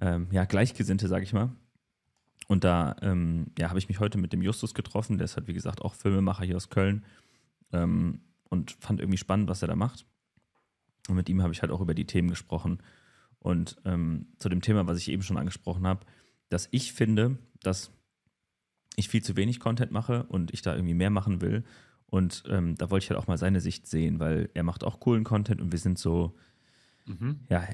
ähm, ja, Gleichgesinnte, sage ich mal. Und da ähm, ja, habe ich mich heute mit dem Justus getroffen. Der ist halt, wie gesagt, auch Filmemacher hier aus Köln. Ähm, und fand irgendwie spannend, was er da macht. Und mit ihm habe ich halt auch über die Themen gesprochen. Und zu dem Thema, was ich eben schon angesprochen habe, dass ich finde, dass ich viel zu wenig Content mache und ich da irgendwie mehr machen will. Und ähm, da wollte ich halt auch mal seine Sicht sehen, weil er macht auch coolen Content und wir sind so, Mhm. ja,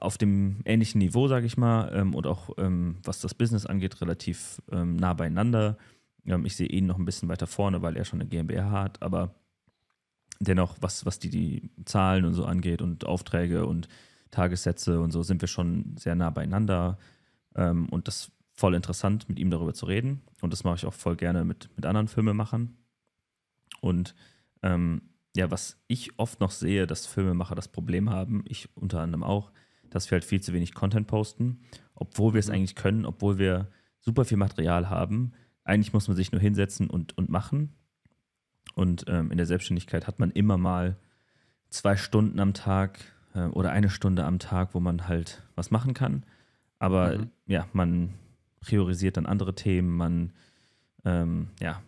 auf, dem ähnlichen Niveau, sage ich mal, ähm, und auch ähm, was das Business angeht, relativ ähm, nah beieinander. Ähm, ich sehe ihn noch ein bisschen weiter vorne, weil er schon eine GmbH hat, aber dennoch, was, was die, die Zahlen und so angeht und Aufträge und Tagessätze und so, sind wir schon sehr nah beieinander. Ähm, und das voll interessant, mit ihm darüber zu reden. Und das mache ich auch voll gerne mit, mit anderen Filmemachern. Und ähm, ja, was ich oft noch sehe, dass Filmemacher das Problem haben, ich unter anderem auch, dass wir halt viel zu wenig Content posten, obwohl wir es mhm. eigentlich können, obwohl wir super viel Material haben. Eigentlich muss man sich nur hinsetzen und, und machen. Und ähm, in der Selbstständigkeit hat man immer mal zwei Stunden am Tag äh, oder eine Stunde am Tag, wo man halt was machen kann. Aber mhm. ja, man priorisiert dann andere Themen, man ähm, ja,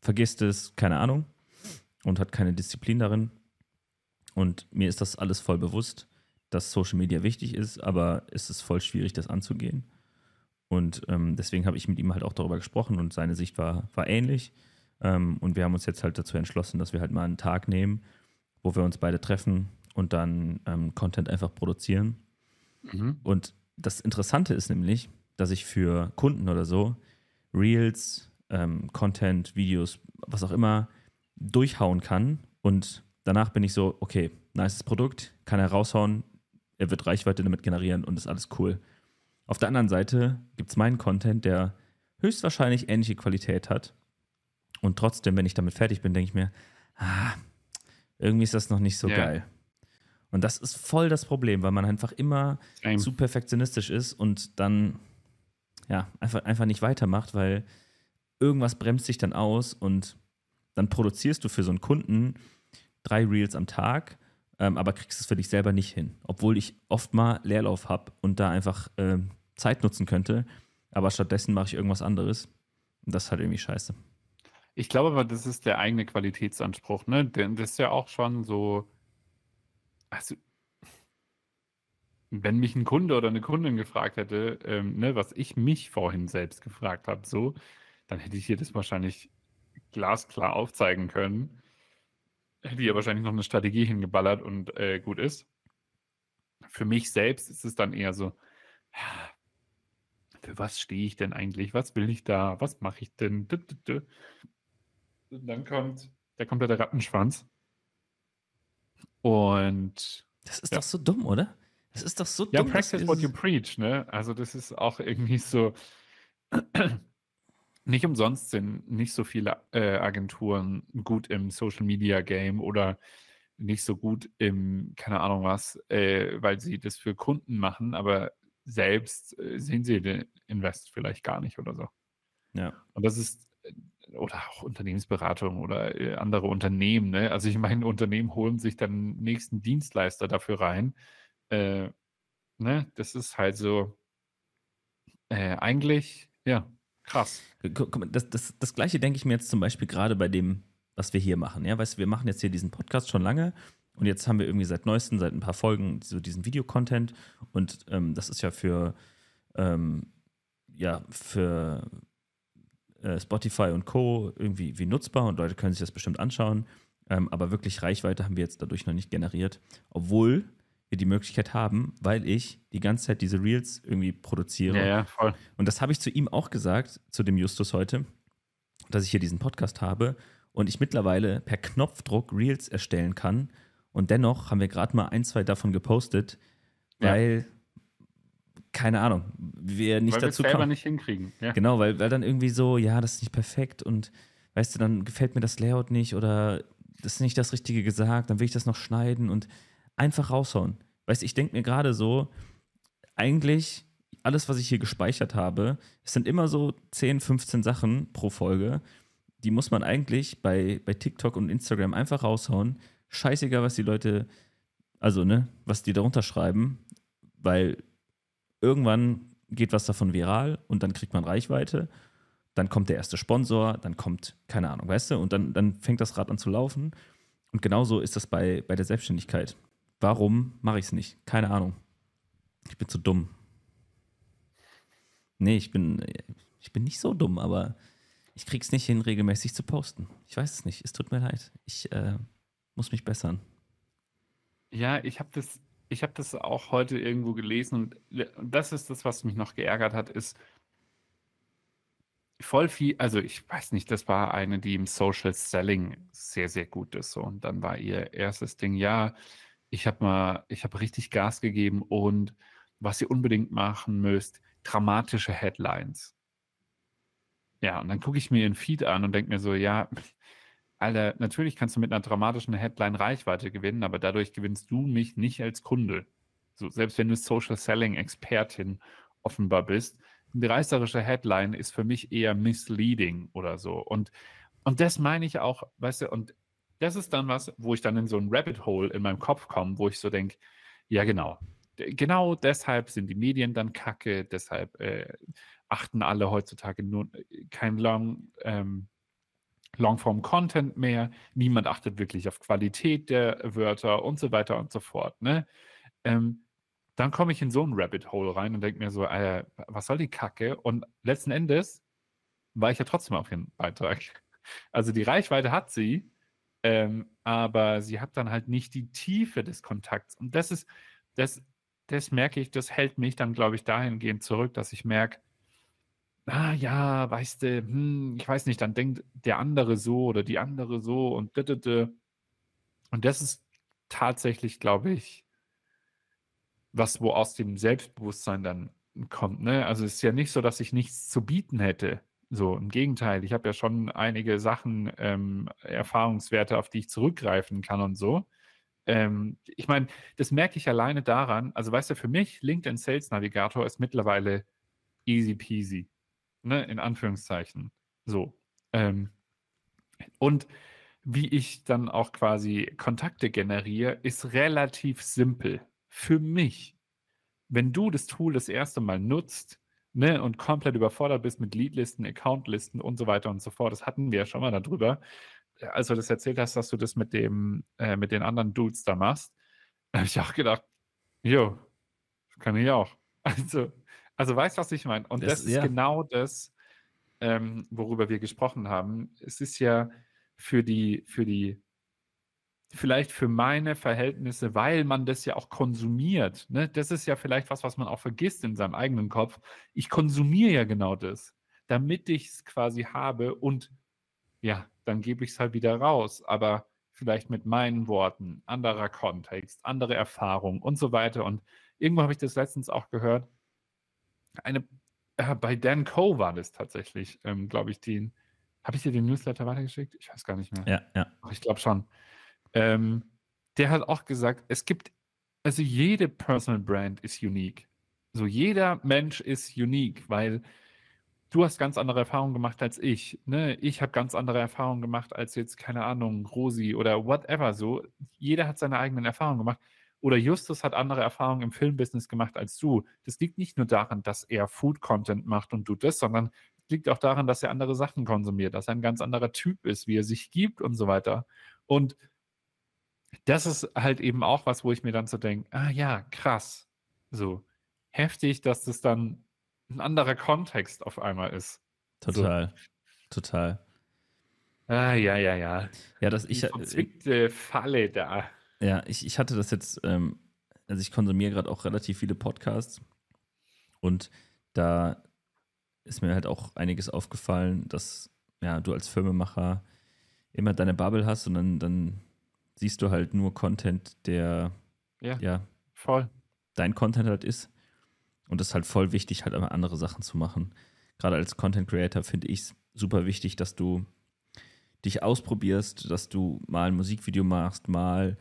vergisst es, keine Ahnung, und hat keine Disziplin darin. Und mir ist das alles voll bewusst, dass Social Media wichtig ist, aber es ist voll schwierig, das anzugehen. Und ähm, deswegen habe ich mit ihm halt auch darüber gesprochen und seine Sicht war, war ähnlich. Ähm, und wir haben uns jetzt halt dazu entschlossen, dass wir halt mal einen Tag nehmen, wo wir uns beide treffen und dann ähm, Content einfach produzieren. Mhm. Und das Interessante ist nämlich, dass ich für Kunden oder so Reels, ähm, Content, Videos, was auch immer durchhauen kann. Und danach bin ich so, okay, nice Produkt, kann er raushauen, er wird Reichweite damit generieren und ist alles cool. Auf der anderen Seite gibt es meinen Content, der höchstwahrscheinlich ähnliche Qualität hat. Und trotzdem, wenn ich damit fertig bin, denke ich mir, ah, irgendwie ist das noch nicht so yeah. geil. Und das ist voll das Problem, weil man einfach immer Same. zu perfektionistisch ist und dann ja, einfach, einfach nicht weitermacht, weil irgendwas bremst sich dann aus und dann produzierst du für so einen Kunden drei Reels am Tag, ähm, aber kriegst es für dich selber nicht hin. Obwohl ich oft mal Leerlauf habe und da einfach äh, Zeit nutzen könnte, aber stattdessen mache ich irgendwas anderes. Und das ist halt irgendwie scheiße. Ich glaube aber, das ist der eigene Qualitätsanspruch, ne? Denn das ist ja auch schon so. Also, wenn mich ein Kunde oder eine Kundin gefragt hätte, ähm, ne, was ich mich vorhin selbst gefragt habe, so, dann hätte ich ihr das wahrscheinlich glasklar aufzeigen können. Hätte ihr wahrscheinlich noch eine Strategie hingeballert und äh, gut ist. Für mich selbst ist es dann eher so, ja, für was stehe ich denn eigentlich? Was will ich da? Was mache ich denn? Und dann kommt der komplette Rattenschwanz. Und. Das ist ja. doch so dumm, oder? Das ist doch so ja, dumm. Ja, practice what you preach, ne? Also, das ist auch irgendwie so. nicht umsonst sind nicht so viele äh, Agenturen gut im Social Media Game oder nicht so gut im, keine Ahnung was, äh, weil sie das für Kunden machen, aber selbst äh, sehen sie den Invest vielleicht gar nicht oder so. Ja. Und das ist, äh, oder auch Unternehmensberatung oder äh, andere Unternehmen, ne? Also ich meine, Unternehmen holen sich dann nächsten Dienstleister dafür rein, äh, ne, das ist halt so äh, eigentlich, ja, krass. Das, das, das gleiche denke ich mir jetzt zum Beispiel gerade bei dem, was wir hier machen. Ja, weißt du, wir machen jetzt hier diesen Podcast schon lange und jetzt haben wir irgendwie seit neuestem, seit ein paar Folgen, so diesen Videocontent und ähm, das ist ja für, ähm, ja, für äh, Spotify und Co. irgendwie wie nutzbar und Leute können sich das bestimmt anschauen. Ähm, aber wirklich Reichweite haben wir jetzt dadurch noch nicht generiert, obwohl wir die Möglichkeit haben, weil ich die ganze Zeit diese Reels irgendwie produziere. Ja, ja, voll. Und das habe ich zu ihm auch gesagt, zu dem Justus heute, dass ich hier diesen Podcast habe und ich mittlerweile per Knopfdruck Reels erstellen kann. Und dennoch haben wir gerade mal ein, zwei davon gepostet, weil, ja. keine Ahnung, wir nicht weil dazu wir selber nicht hinkriegen. Ja. Genau, weil, weil dann irgendwie so, ja, das ist nicht perfekt und weißt du, dann gefällt mir das Layout nicht oder das ist nicht das Richtige gesagt, dann will ich das noch schneiden und einfach raushauen. Weißt du, ich denke mir gerade so, eigentlich alles, was ich hier gespeichert habe, es sind immer so 10, 15 Sachen pro Folge. Die muss man eigentlich bei, bei TikTok und Instagram einfach raushauen. Scheißegal, was die Leute, also, ne, was die darunter schreiben, weil irgendwann geht was davon viral und dann kriegt man Reichweite. Dann kommt der erste Sponsor, dann kommt, keine Ahnung, weißt du, und dann, dann fängt das Rad an zu laufen. Und genauso ist das bei, bei der Selbstständigkeit. Warum mache ich es nicht? Keine Ahnung. Ich bin zu dumm. Nee, ich bin, ich bin nicht so dumm, aber ich krieg's nicht hin, regelmäßig zu posten. Ich weiß es nicht. Es tut mir leid. Ich äh, muss mich bessern. Ja, ich habe das, ich habe das auch heute irgendwo gelesen und das ist das, was mich noch geärgert hat, ist voll viel, also ich weiß nicht, das war eine, die im Social Selling sehr, sehr gut ist. So. Und dann war ihr erstes Ding, ja, ich habe mal, ich habe richtig Gas gegeben und was ihr unbedingt machen müsst, dramatische Headlines. Ja, und dann gucke ich mir ihren Feed an und denke mir so, ja, Alter, natürlich kannst du mit einer dramatischen Headline Reichweite gewinnen, aber dadurch gewinnst du mich nicht als Kunde. So, selbst wenn du Social Selling Expertin offenbar bist, eine reißerische Headline ist für mich eher misleading oder so. Und, und das meine ich auch, weißt du, und das ist dann was, wo ich dann in so ein Rabbit Hole in meinem Kopf komme, wo ich so denke, ja genau, genau deshalb sind die Medien dann kacke, deshalb äh, achten alle heutzutage nur äh, kein Long, ähm, Longform-Content mehr, niemand achtet wirklich auf Qualität der Wörter und so weiter und so fort. Ne? Ähm, dann komme ich in so ein Rabbit Hole rein und denke mir so, äh, was soll die Kacke? Und letzten Endes war ich ja trotzdem auf den Beitrag. Also die Reichweite hat sie, ähm, aber sie hat dann halt nicht die Tiefe des Kontakts. Und das ist, das, das merke ich, das hält mich dann, glaube ich, dahingehend zurück, dass ich merke, ah ja, weißt du, hm, ich weiß nicht, dann denkt der andere so oder die andere so und und das ist tatsächlich, glaube ich, was wo aus dem Selbstbewusstsein dann kommt. Ne? Also es ist ja nicht so, dass ich nichts zu bieten hätte. So, im Gegenteil, ich habe ja schon einige Sachen, ähm, Erfahrungswerte, auf die ich zurückgreifen kann und so. Ähm, ich meine, das merke ich alleine daran, also weißt du, für mich, LinkedIn Sales Navigator ist mittlerweile easy peasy, ne, in Anführungszeichen. So. Ähm, und wie ich dann auch quasi Kontakte generiere, ist relativ simpel. Für mich. Wenn du das Tool das erste Mal nutzt, ne, und komplett überfordert bist mit Leadlisten, Accountlisten und so weiter und so fort, das hatten wir ja schon mal darüber, als du das erzählt hast, dass du das mit dem, äh, mit den anderen Dudes da machst, habe ich auch gedacht, jo, kann ich auch. Also, also weißt du, was ich meine? Und das, das ist ja. genau das, ähm, worüber wir gesprochen haben. Es ist ja für die, für die vielleicht für meine Verhältnisse, weil man das ja auch konsumiert. Ne? Das ist ja vielleicht was, was man auch vergisst in seinem eigenen Kopf. Ich konsumiere ja genau das, damit ich es quasi habe und ja, dann gebe ich es halt wieder raus. Aber vielleicht mit meinen Worten, anderer Kontext, andere Erfahrung und so weiter. Und irgendwo habe ich das letztens auch gehört. Eine, äh, bei Dan Coe war das tatsächlich, ähm, glaube ich, den. Habe ich dir den Newsletter weitergeschickt? Ich weiß gar nicht mehr. Ja, ja. Ach, ich glaube schon. Ähm, der hat auch gesagt, es gibt, also jede Personal Brand ist unique. So jeder Mensch ist unique, weil du hast ganz andere Erfahrungen gemacht als ich. Ne? Ich habe ganz andere Erfahrungen gemacht als jetzt, keine Ahnung, Rosi oder whatever so. Jeder hat seine eigenen Erfahrungen gemacht. Oder Justus hat andere Erfahrungen im Filmbusiness gemacht als du. Das liegt nicht nur daran, dass er Food-Content macht und du das, sondern liegt auch daran, dass er andere Sachen konsumiert, dass er ein ganz anderer Typ ist, wie er sich gibt und so weiter. Und das ist halt eben auch was, wo ich mir dann so denke, ah ja, krass. So heftig, dass das dann ein anderer Kontext auf einmal ist. Total. So. Total. Ah, ja, ja, ja. Ja, dass ich. Die verzwickte Falle da. Ja, ich, ich hatte das jetzt, ähm, also ich konsumiere gerade auch relativ viele Podcasts und da ist mir halt auch einiges aufgefallen, dass ja, du als Filmemacher immer deine Bubble hast und dann, dann siehst du halt nur Content, der ja, ja voll dein Content halt ist. Und es ist halt voll wichtig, halt immer andere Sachen zu machen. Gerade als Content Creator finde ich es super wichtig, dass du dich ausprobierst, dass du mal ein Musikvideo machst, mal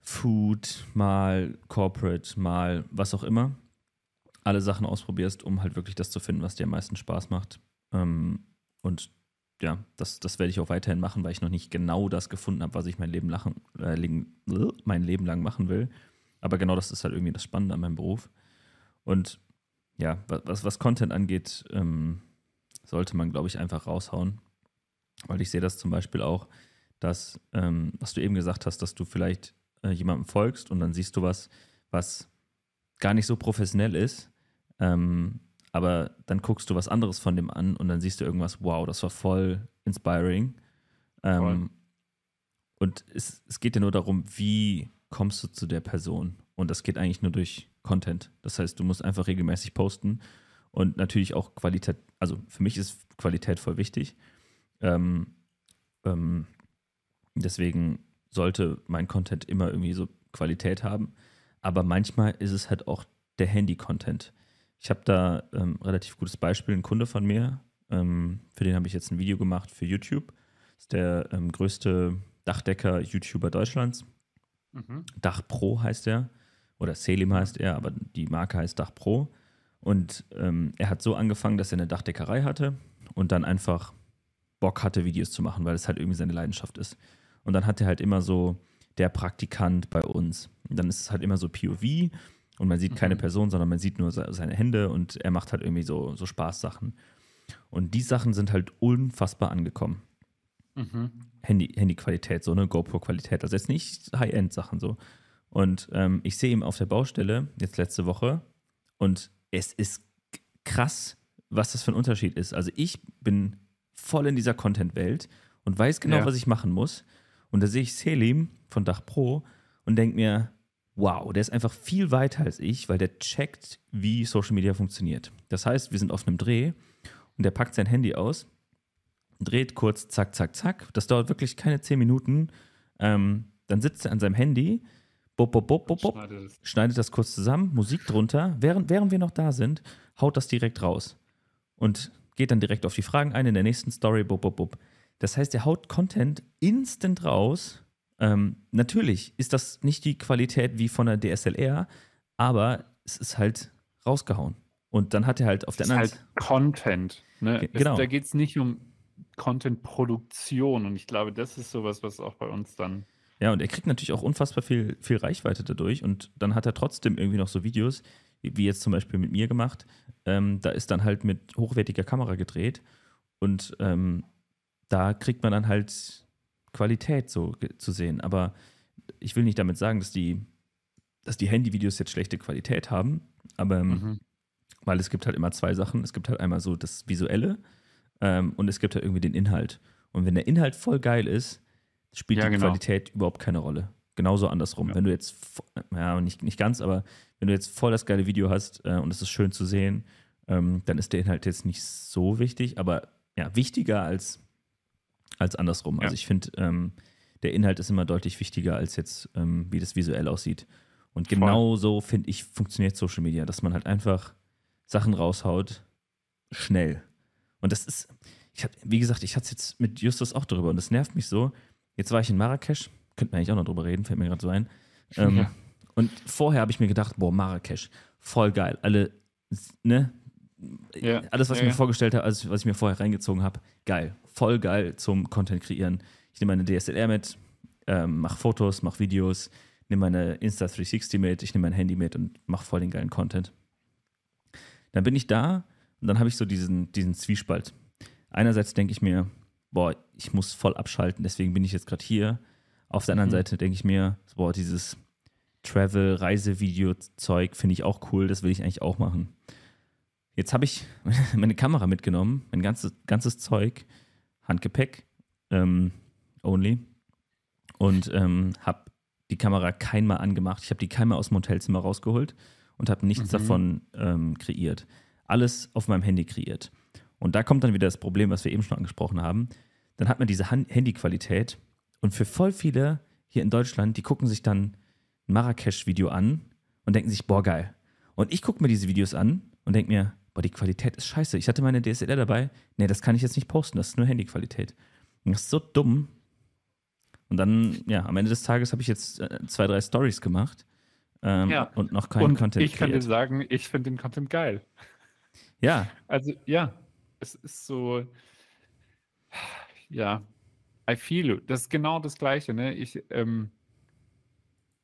Food, mal Corporate, mal was auch immer. Alle Sachen ausprobierst, um halt wirklich das zu finden, was dir am meisten Spaß macht. Ähm, und ja, das, das werde ich auch weiterhin machen, weil ich noch nicht genau das gefunden habe, was ich mein Leben, lachen, äh, mein Leben lang machen will. Aber genau das ist halt irgendwie das Spannende an meinem Beruf. Und ja, was, was Content angeht, ähm, sollte man, glaube ich, einfach raushauen. Weil ich sehe das zum Beispiel auch, dass, ähm, was du eben gesagt hast, dass du vielleicht äh, jemandem folgst und dann siehst du was, was gar nicht so professionell ist. Ähm, aber dann guckst du was anderes von dem an und dann siehst du irgendwas, wow, das war voll inspiring. Ähm, voll. Und es, es geht ja nur darum, wie kommst du zu der Person? Und das geht eigentlich nur durch Content. Das heißt, du musst einfach regelmäßig posten und natürlich auch Qualität, also für mich ist Qualität voll wichtig. Ähm, ähm, deswegen sollte mein Content immer irgendwie so Qualität haben. Aber manchmal ist es halt auch der Handy-Content Ich habe da ähm, relativ gutes Beispiel, ein Kunde von mir, ähm, für den habe ich jetzt ein Video gemacht für YouTube. Das ist der ähm, größte Dachdecker-YouTuber Deutschlands. Mhm. Dach Pro heißt er. Oder Selim heißt er, aber die Marke heißt Dach Pro. Und ähm, er hat so angefangen, dass er eine Dachdeckerei hatte und dann einfach Bock hatte, Videos zu machen, weil es halt irgendwie seine Leidenschaft ist. Und dann hat er halt immer so der Praktikant bei uns. Und dann ist es halt immer so POV und man sieht mhm. keine Person, sondern man sieht nur seine Hände und er macht halt irgendwie so, so Spaßsachen. Und die Sachen sind halt unfassbar angekommen. Mhm. Handy, Handyqualität, so eine GoPro-Qualität. Also jetzt nicht High-End-Sachen so. Und ähm, ich sehe ihn auf der Baustelle, jetzt letzte Woche, und es ist krass, was das für ein Unterschied ist. Also ich bin voll in dieser Content-Welt und weiß genau, ja. was ich machen muss. Und da sehe ich Selim von Dach Pro und denke mir, wow, der ist einfach viel weiter als ich, weil der checkt, wie Social Media funktioniert. Das heißt, wir sind auf einem Dreh und der packt sein Handy aus, dreht kurz, zack, zack, zack. Das dauert wirklich keine zehn Minuten. Ähm, dann sitzt er an seinem Handy, bop, bop, bop, bop, bop, schneidet, das kurz zusammen, Musik drunter. Während, während wir noch da sind, haut das direkt raus. Und geht dann direkt auf die Fragen ein in der nächsten Story, bop, bop, bop. Das heißt, er haut Content instant raus. Ähm, natürlich ist das nicht die Qualität wie von der DSLR, aber es ist halt rausgehauen. Und dann hat er halt auf der anderen Seite. halt Content. Ne? Genau. Es, da geht es nicht um Content-Produktion. Und ich glaube, das ist sowas, was auch bei uns dann. Ja, und er kriegt natürlich auch unfassbar viel, viel Reichweite dadurch. Und dann hat er trotzdem irgendwie noch so Videos, wie jetzt zum Beispiel mit mir gemacht. Ähm, da ist dann halt mit hochwertiger Kamera gedreht. Und ähm, da kriegt man dann halt Qualität so zu sehen. Aber ich will nicht damit sagen, dass die, dass die Handyvideos jetzt schlechte Qualität haben. Aber ähm, mhm. Weil es gibt halt immer zwei Sachen. Es gibt halt einmal so das Visuelle ähm, und es gibt halt irgendwie den Inhalt. Und wenn der Inhalt voll geil ist, spielt ja, die genau. Qualität überhaupt keine Rolle. Genauso andersrum. Ja. Wenn du jetzt, ja, nicht, nicht ganz, aber wenn du jetzt voll das geile Video hast äh, und es ist schön zu sehen, ähm, dann ist der Inhalt jetzt nicht so wichtig, aber ja, wichtiger als, als andersrum. Ja. Also ich finde, ähm, der Inhalt ist immer deutlich wichtiger als jetzt, ähm, wie das visuell aussieht. Und genau voll. so, finde ich, funktioniert Social Media, dass man halt einfach Sachen raushaut, schnell. Und das ist, ich hab, wie gesagt, ich hatte es jetzt mit Justus auch drüber und das nervt mich so. Jetzt war ich in Marrakesch, könnten wir eigentlich auch noch drüber reden, fällt mir gerade so ein. Ähm, ja. Und vorher habe ich mir gedacht, boah, Marrakesch, voll geil. Alle, ne? Ja. Alles, was ja, ich mir vorgestellt habe, alles, was ich mir vorher reingezogen habe, geil. Voll geil zum Content kreieren. Ich nehme meine DSLR mit, ähm, mache Fotos, mache Videos, nehme meine Insta360 mit, ich nehme mein Handy mit und mache voll den geilen Content. Dann bin ich da und dann habe ich so diesen, diesen Zwiespalt. Einerseits denke ich mir, boah, ich muss voll abschalten, deswegen bin ich jetzt gerade hier. Auf der anderen mhm. Seite denke ich mir, boah, dieses Travel-Reisevideo-Zeug finde ich auch cool, das will ich eigentlich auch machen. Jetzt habe ich meine Kamera mitgenommen, mein ganzes, ganzes Zeug, Handgepäck, ähm, only, und ähm, habe die Kamera keinmal angemacht. Ich habe die keinmal aus dem Hotelzimmer rausgeholt und habe nichts mhm. davon ähm, kreiert. Alles auf meinem Handy kreiert. Und da kommt dann wieder das Problem, was wir eben schon angesprochen haben. Dann hat man diese Han Handyqualität und für voll viele hier in Deutschland, die gucken sich dann ein Marrakesch-Video an und denken sich, boah, geil. Und ich gucke mir diese Videos an und denke mir, boah, die Qualität ist scheiße. Ich hatte meine DSLR dabei. Nee, das kann ich jetzt nicht posten, das ist nur Handyqualität. Das ist so dumm. Und dann, ja, am Ende des Tages habe ich jetzt äh, zwei, drei Stories gemacht ähm, ja. und noch keinen und Content. Ich kann dir sagen, ich finde den Content geil. Ja. Also, ja, es ist so, ja, I feel you. Das ist genau das Gleiche, ne? Ich, ähm,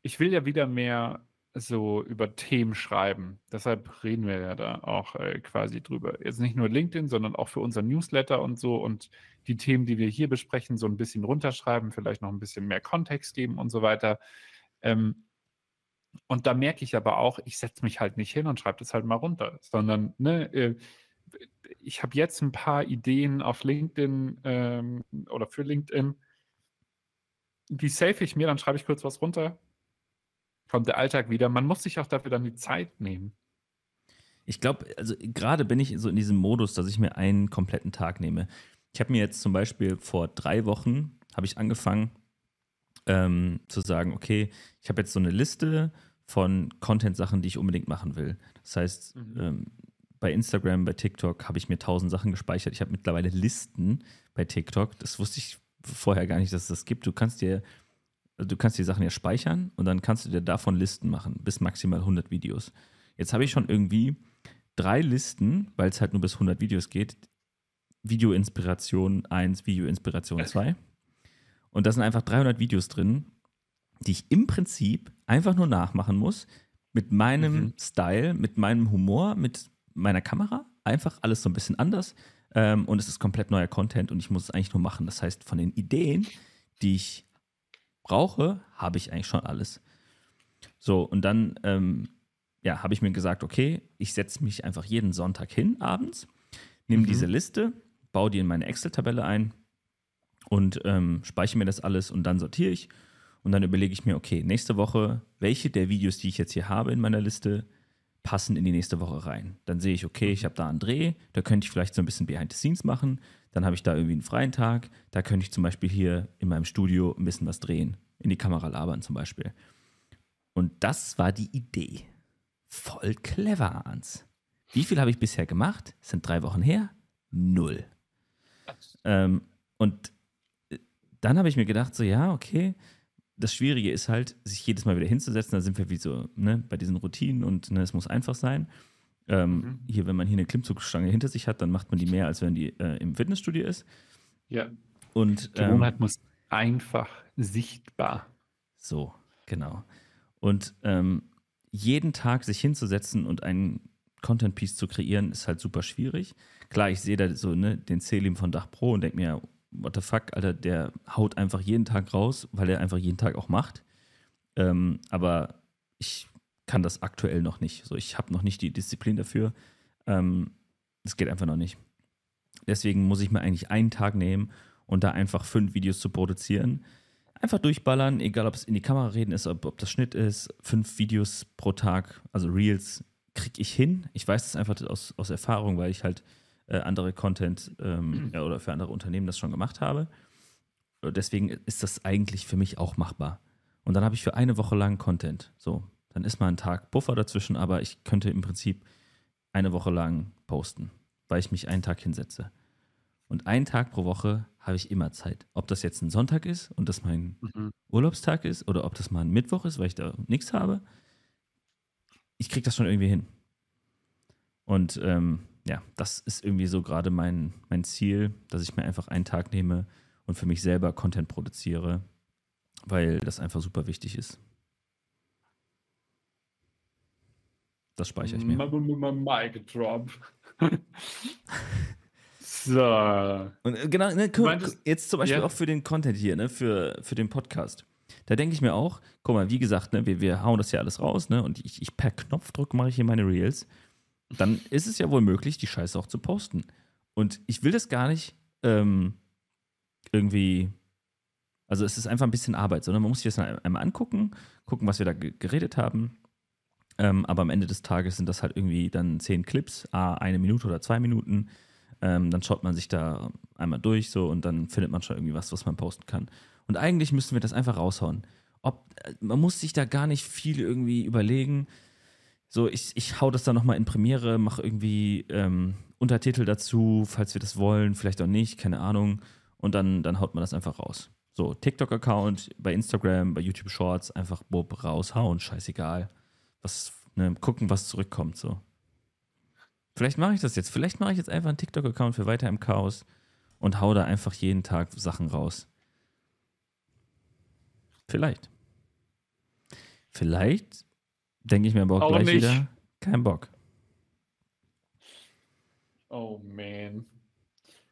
ich will ja wieder mehr so über Themen schreiben. Deshalb reden wir ja da auch äh, quasi drüber. Jetzt nicht nur LinkedIn, sondern auch für unseren Newsletter und so und die Themen, die wir hier besprechen, so ein bisschen runterschreiben, vielleicht noch ein bisschen mehr Kontext geben und so weiter. Ähm, und da merke ich aber auch, ich setze mich halt nicht hin und schreibe das halt mal runter, sondern ne, äh, ich habe jetzt ein paar Ideen auf LinkedIn ähm, oder für LinkedIn. Die save ich mir, dann schreibe ich kurz was runter. Kommt der Alltag wieder. Man muss sich auch dafür dann die Zeit nehmen. Ich glaube, also gerade bin ich so in diesem Modus, dass ich mir einen kompletten Tag nehme. Ich habe mir jetzt zum Beispiel vor drei Wochen habe ich angefangen ähm, zu sagen, okay, ich habe jetzt so eine Liste von Content-Sachen, die ich unbedingt machen will. Das heißt, Mhm. ähm, bei Instagram, bei TikTok habe ich mir tausend Sachen gespeichert. Ich habe mittlerweile Listen bei TikTok. Das wusste ich vorher gar nicht, dass es das gibt. Du kannst dir, du kannst die Sachen ja speichern und dann kannst du dir davon Listen machen, bis maximal 100 Videos. Jetzt habe ich schon irgendwie drei Listen, weil es halt nur bis 100 Videos geht. Video-Inspiration 1, Video-Inspiration 2. Und da sind einfach 300 Videos drin, die ich im Prinzip einfach nur nachmachen muss. Mit meinem Mhm. Style, mit meinem Humor, mit meiner Kamera. Einfach alles so ein bisschen anders. Ähm, und es ist komplett neuer Content und ich muss es eigentlich nur machen. Das heißt, von den Ideen, die ich brauche, habe ich eigentlich schon alles. So, und dann ähm, ja, habe ich mir gesagt, okay, ich setze mich einfach jeden Sonntag hin abends, nehme Mhm. diese Liste, baue die in meine Excel-Tabelle ein und ähm, speichere mir das alles und dann sortiere ich. Und dann überlege ich mir, okay, nächste Woche, welche der Videos, die ich jetzt hier habe in meiner Liste, passen in die nächste Woche rein. Dann sehe ich, okay, ich habe da einen Dreh, da könnte ich vielleicht so ein bisschen Behind the Scenes machen. Dann habe ich da irgendwie einen freien Tag, da könnte ich zum Beispiel hier in meinem Studio ein bisschen was drehen, in die Kamera labern zum Beispiel. Und das war die Idee. Voll clever, Ans. Wie viel habe ich bisher gemacht? Es sind drei Wochen her? Null. Ähm, und äh, dann habe ich mir gedacht, so ja, okay, das Schwierige ist halt, sich jedes Mal wieder hinzusetzen. Da sind wir wie so ne, bei diesen Routinen und ne, es muss einfach sein. Ähm, Mhm. Hier, wenn man hier eine Klimmzugstange hinter sich hat, dann macht man die mehr, als wenn die äh, im Fitnessstudio ist. Ja. Und ähm, Gewohnheit muss einfach sichtbar. So, genau. Und ähm, jeden Tag sich hinzusetzen und einen Content-Piece zu kreieren, ist halt super schwierig. Klar, ich sehe da so ne, den Selim von Dach Pro und denke mir, what the fuck, Alter, der haut einfach jeden Tag raus, weil er einfach jeden Tag auch macht. Ähm, aber ich kann das aktuell noch nicht. So, ich habe noch nicht die Disziplin dafür. Ähm, das geht einfach noch nicht. Deswegen muss ich mir eigentlich einen Tag nehmen und da einfach fünf Videos zu produzieren. Einfach durchballern, egal ob es in die Kamera reden ist, ob, ob das Schnitt ist. Fünf Videos pro Tag, also Reels, kriege ich hin. Ich weiß das einfach aus, aus Erfahrung, weil ich halt äh, andere Content ähm, ja, oder für andere Unternehmen das schon gemacht habe. Deswegen ist das eigentlich für mich auch machbar. Und dann habe ich für eine Woche lang Content. So, dann ist mal ein Tag Buffer dazwischen, aber ich könnte im Prinzip eine Woche lang posten, weil ich mich einen Tag hinsetze. Und einen Tag pro Woche habe ich immer Zeit. Ob das jetzt ein Sonntag ist und das mein Mhm. Urlaubstag ist oder ob das mal ein Mittwoch ist, weil ich da nichts habe. Ich kriege das schon irgendwie hin. Und ähm, ja, das ist irgendwie so gerade mein, mein Ziel, dass ich mir einfach einen Tag nehme und für mich selber Content produziere, weil das einfach super wichtig ist. Das speichere ich mir. Mic drop. so. Und äh, genau, ne, guck, meintest- jetzt zum Beispiel ja. auch für den Content hier, ne, für, für den Podcast. Da denke ich mir auch, guck mal, wie gesagt, ne, wir, wir hauen das hier alles raus, ne, und ich, ich per Knopfdruck mache ich hier meine Reels. Dann ist es ja wohl möglich, die Scheiße auch zu posten. Und ich will das gar nicht ähm, irgendwie, also es ist einfach ein bisschen Arbeit, sondern man muss sich das einmal angucken, gucken, was wir da ge- geredet haben. Ähm, aber am Ende des Tages sind das halt irgendwie dann zehn Clips, eine Minute oder zwei Minuten. Ähm, dann schaut man sich da einmal durch so und dann findet man schon irgendwie was, was man posten kann. Und eigentlich müssten wir das einfach raushauen. Ob, äh, man muss sich da gar nicht viel irgendwie überlegen. So, ich, ich hau das dann nochmal in Premiere, mache irgendwie ähm, Untertitel dazu, falls wir das wollen, vielleicht auch nicht, keine Ahnung. Und dann, dann haut man das einfach raus. So, TikTok-Account, bei Instagram, bei YouTube Shorts, einfach bob, raushauen, scheißegal. Was, ne, gucken, was zurückkommt, so. Vielleicht mache ich das jetzt. Vielleicht mache ich jetzt einfach einen TikTok-Account für Weiter im Chaos und hau da einfach jeden Tag Sachen raus. Vielleicht. Vielleicht denke ich mir aber auch, Auch gleich nicht. wieder, kein Bock. Oh man.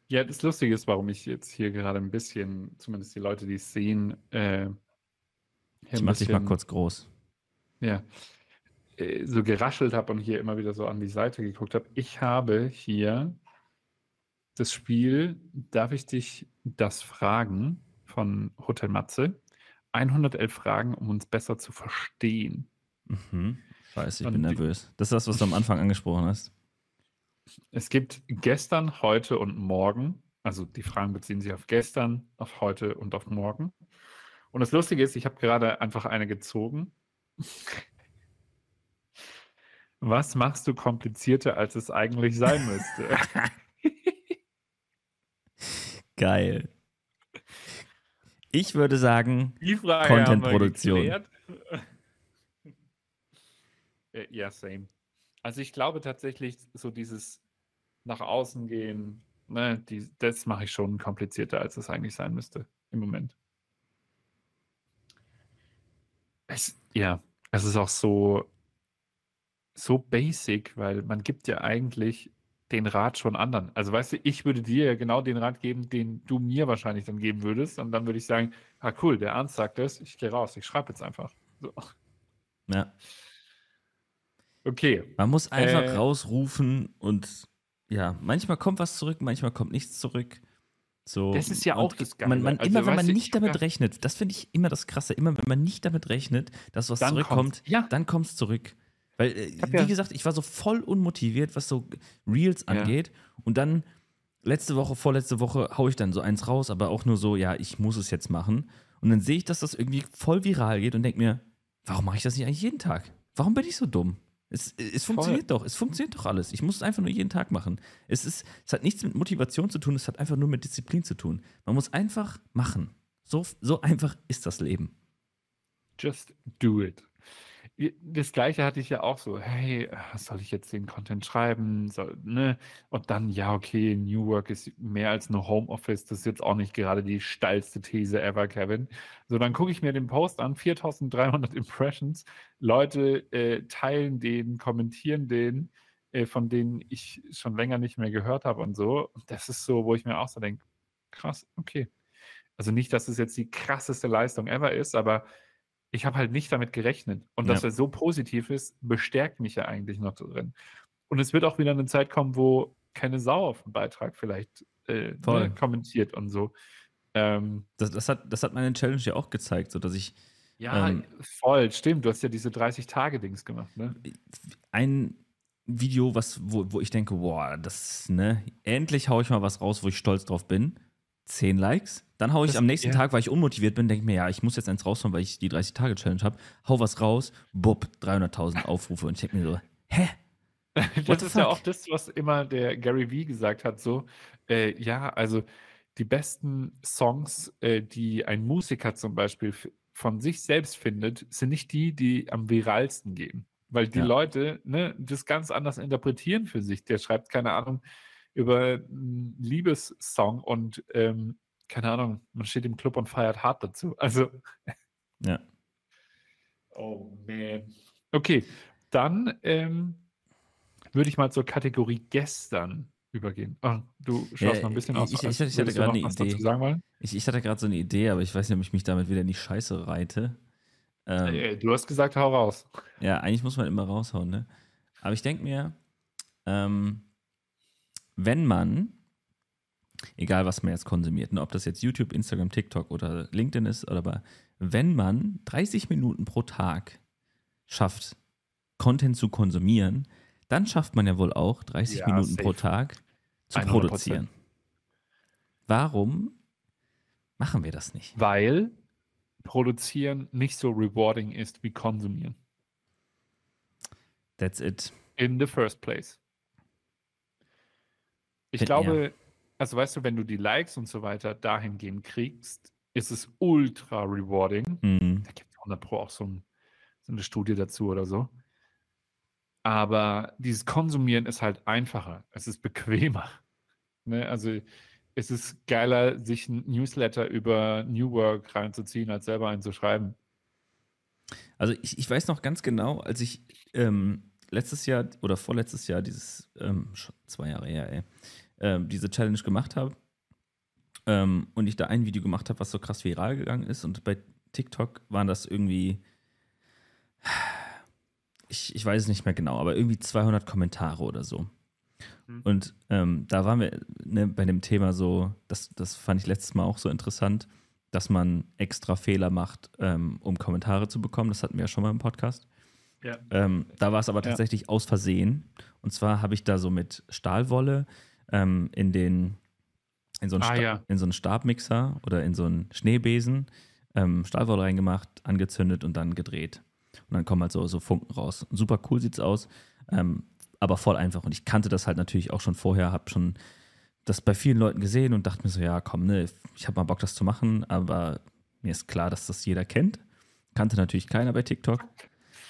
Ja, das Lustige ist, warum ich jetzt hier gerade ein bisschen, zumindest die Leute, die es sehen, äh, Ich mach dich mal kurz groß. Ja. Äh, So geraschelt habe und hier immer wieder so an die Seite geguckt habe. Ich habe hier das Spiel Darf ich dich das fragen von Hotel Matze. 111 Fragen, um uns besser zu verstehen. Mhm. Scheiße, ich Und bin nervös. Das ist das, was du am Anfang angesprochen hast. Es gibt gestern, heute und morgen. Also die Fragen beziehen sich auf gestern, auf heute und auf morgen. Und das Lustige ist, ich habe gerade einfach eine gezogen. Was machst du komplizierter, als es eigentlich sein müsste? Geil. Ich würde sagen, Content-Produktion. Äh, Ja, same. Also ich glaube tatsächlich, so dieses nach außen gehen, ne, die, das mache ich schon komplizierter, als es eigentlich sein müsste im Moment. Es, ja, es ist auch so, so basic, weil man gibt ja eigentlich den Rat schon anderen. Also weißt du, ich würde dir ja genau den Rat geben, den du mir wahrscheinlich dann geben würdest. Und dann würde ich sagen, ah cool, der Ernst sagt das, ich gehe raus, ich schreibe jetzt einfach. So. ja, Okay. man muss einfach Äh. rausrufen und ja, manchmal kommt was zurück, manchmal kommt nichts zurück. So, Das ist ja auch das Geile. Man, man, Also, immer wenn man nicht ich damit rechnet, das finde ich immer das Krasse, immer wenn man nicht damit rechnet, dass was Dann zurückkommt, kommt's. Ja. dann kommt es zurück. Weil, äh, wie ja- gesagt, ich war so voll unmotiviert, was so Reels Ja. angeht. Und dann letzte Woche, vorletzte Woche haue ich dann so eins raus, aber auch nur so, ja, ich muss es jetzt machen. Und dann sehe ich, dass das irgendwie voll viral geht und denke mir, warum mache ich das nicht eigentlich jeden Tag? Warum bin ich so dumm? Es, es funktioniert doch, es funktioniert doch alles. Ich muss es einfach nur jeden Tag machen. Es, ist, es hat nichts mit Motivation zu tun, es hat einfach nur mit Disziplin zu tun. Man muss einfach machen. So, so einfach ist das Leben. Just do it. Das gleiche hatte ich ja auch so, hey, soll ich jetzt den Content schreiben? Soll, ne? Und dann, ja, okay, New Work ist mehr als nur Homeoffice. Das ist jetzt auch nicht gerade die steilste These ever, Kevin. So, dann gucke ich mir den Post an, 4300 Impressions. Leute äh, teilen den, kommentieren den, äh, von denen ich schon länger nicht mehr gehört habe und so. Das ist so, wo ich mir auch so denke, krass, okay. Also nicht, dass es jetzt die krasseste Leistung ever ist, aber ich habe halt nicht damit gerechnet. Und dass Ja. er so positiv ist, bestärkt mich ja eigentlich noch drin. Und es wird auch wieder eine Zeit kommen, wo keine Sau auf den Beitrag vielleicht äh, ne, kommentiert und so. Ähm, Das, das, hat, das hat meine Challenge ja auch gezeigt, so dass ich ja, Ähm. voll, stimmt. Du hast ja diese 30-Tage-Dings gemacht, ne? ein Video, was, wo, wo ich denke, boah, das, ne, endlich haue ich mal was raus, wo ich stolz drauf bin. Zehn Likes. Dann haue ich Das- am nächsten ja. Tag, weil ich unmotiviert bin, denke mir, ja, ich muss jetzt eins raushauen, weil ich die 30-Tage-Challenge habe. Hau was raus, bupp, 300.000 Aufrufe. Und ich denke mir so, hä? Das ist ja auch das, was immer der Gary Vee gesagt hat, so, äh, ja, also die besten Songs, äh, die ein Musiker zum Beispiel von sich selbst findet, sind nicht die, die am viralsten gehen. Weil die Ja. Leute ne, das ganz anders interpretieren für sich. Der schreibt, keine Ahnung, über einen Liebessong und ähm, keine Ahnung, man steht im Club und feiert hart dazu. Also, Ja. Oh man. Okay, dann ähm, würde ich mal zur Kategorie gestern übergehen. Ah, du schaust Ja, mal ein bisschen ich- aus. ich- ich hatte- ich hatte gerade noch eine Idee. dazu sagen wollen. Ich, ich hatte gerade so eine Idee, aber ich weiß nicht, ob ich mich damit wieder in die Scheiße reite. Ähm, Äh, du hast gesagt, hau raus. Ja, eigentlich muss man immer raushauen, ne? Aber ich denke mir, ähm, wenn man, egal was man jetzt konsumiert, ne, ob das jetzt YouTube, Instagram, TikTok oder LinkedIn ist, oder aber wenn man 30 Minuten pro Tag schafft, Content zu konsumieren, dann schafft man ja wohl auch 30 Ja, Minuten safe. pro Tag zu 100%. produzieren. Warum machen wir das nicht? Weil produzieren nicht so rewarding ist wie konsumieren. That's it. In the first place. Ich Ja. glaube, also weißt du, wenn du die Likes und so weiter dahingehend kriegst, ist es ultra rewarding. Mhm. Da gibt es 100 Pro auch so, ein, so eine Studie dazu oder so. Aber dieses Konsumieren ist halt einfacher. Es ist bequemer. Ne? Also es ist geiler, sich ein Newsletter über New Work reinzuziehen, als selber einen zu schreiben. Also ich, ich weiß noch ganz genau, als ich ähm, letztes Jahr oder vorletztes Jahr dieses, ähm, schon zwei Jahre her, ey, ähm, diese Challenge gemacht habe ähm, und ich da ein Video gemacht habe, was so krass viral gegangen ist und bei TikTok waren das irgendwie, ich, ich weiß es nicht mehr genau, aber irgendwie 200 Kommentare oder so. Hm. Und ähm, da waren wir ne, bei dem Thema so, das, das fand ich letztes Mal auch so interessant, dass man extra Fehler macht, ähm, um Kommentare zu bekommen. Das hatten wir ja schon mal im Podcast. Ja. Ähm, da war es aber Ja. tatsächlich aus Versehen. Und zwar habe ich da so mit Stahlwolle ähm, in den in so, einen Ah, Sta- ja. in so einen Stabmixer oder in so einen Schneebesen ähm, Stahlwolle reingemacht, angezündet und dann gedreht. Und dann kommen halt so, so Funken raus. Super cool sieht's aus. Ähm, aber voll einfach. Und ich kannte das halt natürlich auch schon vorher, habe schon das bei vielen Leuten gesehen und dachte mir so, ja, komm, ne, ich habe mal Bock, das zu machen, aber mir ist klar, dass das jeder kennt. Kannte natürlich keiner bei TikTok.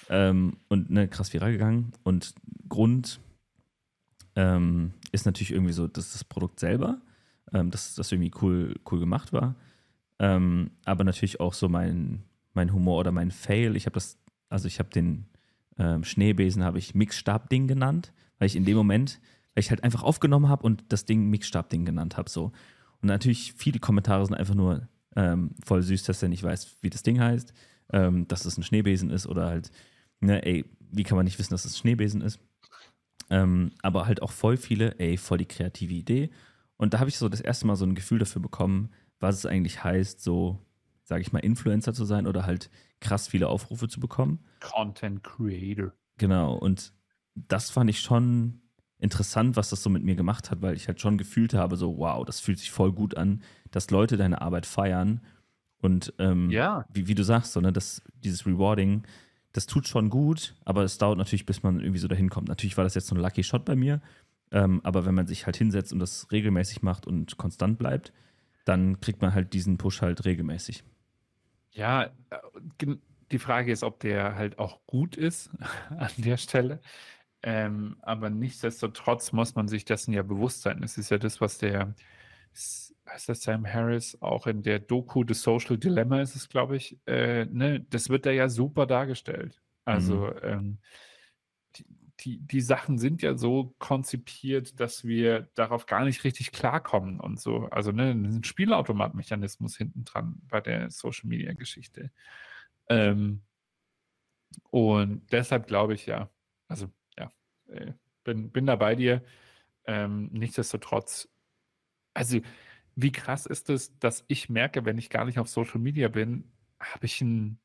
Ähm, und ne, krass viral gegangen. Und Grund ähm, ist natürlich irgendwie so, dass das Produkt selber, ähm, dass das irgendwie cool, cool gemacht war. Ähm, aber natürlich auch so mein, mein Humor oder mein Fail. Ich habe das, also ich habe den ähm, Schneebesen habe ich Mixstab-Ding genannt, weil ich in dem Moment, weil ich halt einfach aufgenommen habe und das Ding Mixstab-Ding genannt habe. So. Und natürlich viele Kommentare sind einfach nur ähm, voll süß, dass er nicht weiß, wie das Ding heißt, ähm, dass es ein Schneebesen ist oder halt, ne, ey, wie kann man nicht wissen, dass es ein Schneebesen ist? Ähm, aber halt auch voll viele, ey, voll die kreative Idee. Und da habe ich so das erste Mal so ein Gefühl dafür bekommen, was es eigentlich heißt, so, sage ich mal, Influencer zu sein oder halt krass viele Aufrufe zu bekommen. Content Creator. Genau, und das fand ich schon interessant, was das so mit mir gemacht hat, weil ich halt schon gefühlt habe, so, wow, das fühlt sich voll gut an, dass Leute deine Arbeit feiern. Und ähm, Ja. wie, wie du sagst, so, ne, das, dieses Rewarding, das tut schon gut, aber es dauert natürlich, bis man irgendwie so dahin kommt. Natürlich war das jetzt so ein Lucky Shot bei mir, ähm, aber wenn man sich halt hinsetzt und das regelmäßig macht und konstant bleibt, dann kriegt man halt diesen Push halt regelmäßig. Ja, äh, die Frage ist, ob der halt auch gut ist an der Stelle. Ähm, aber nichtsdestotrotz muss man sich dessen ja bewusst sein. Es ist ja das, was der, heißt das Sam Harris, auch in der Doku The Social Dilemma ist es, glaube ich, äh, ne, das wird da ja super dargestellt. Also ähm, die, die, die Sachen sind ja so konzipiert, dass wir darauf gar nicht richtig klarkommen und so. Also ne, ein Spielautomatmechanismus hinten dran bei der Social Media Geschichte. Ähm, und deshalb glaube ich ja, also ja, äh, bin, bin da bei dir. Ähm, nichtsdestotrotz, also wie krass ist es, dass ich merke, wenn ich gar nicht auf Social Media bin, habe ich ein,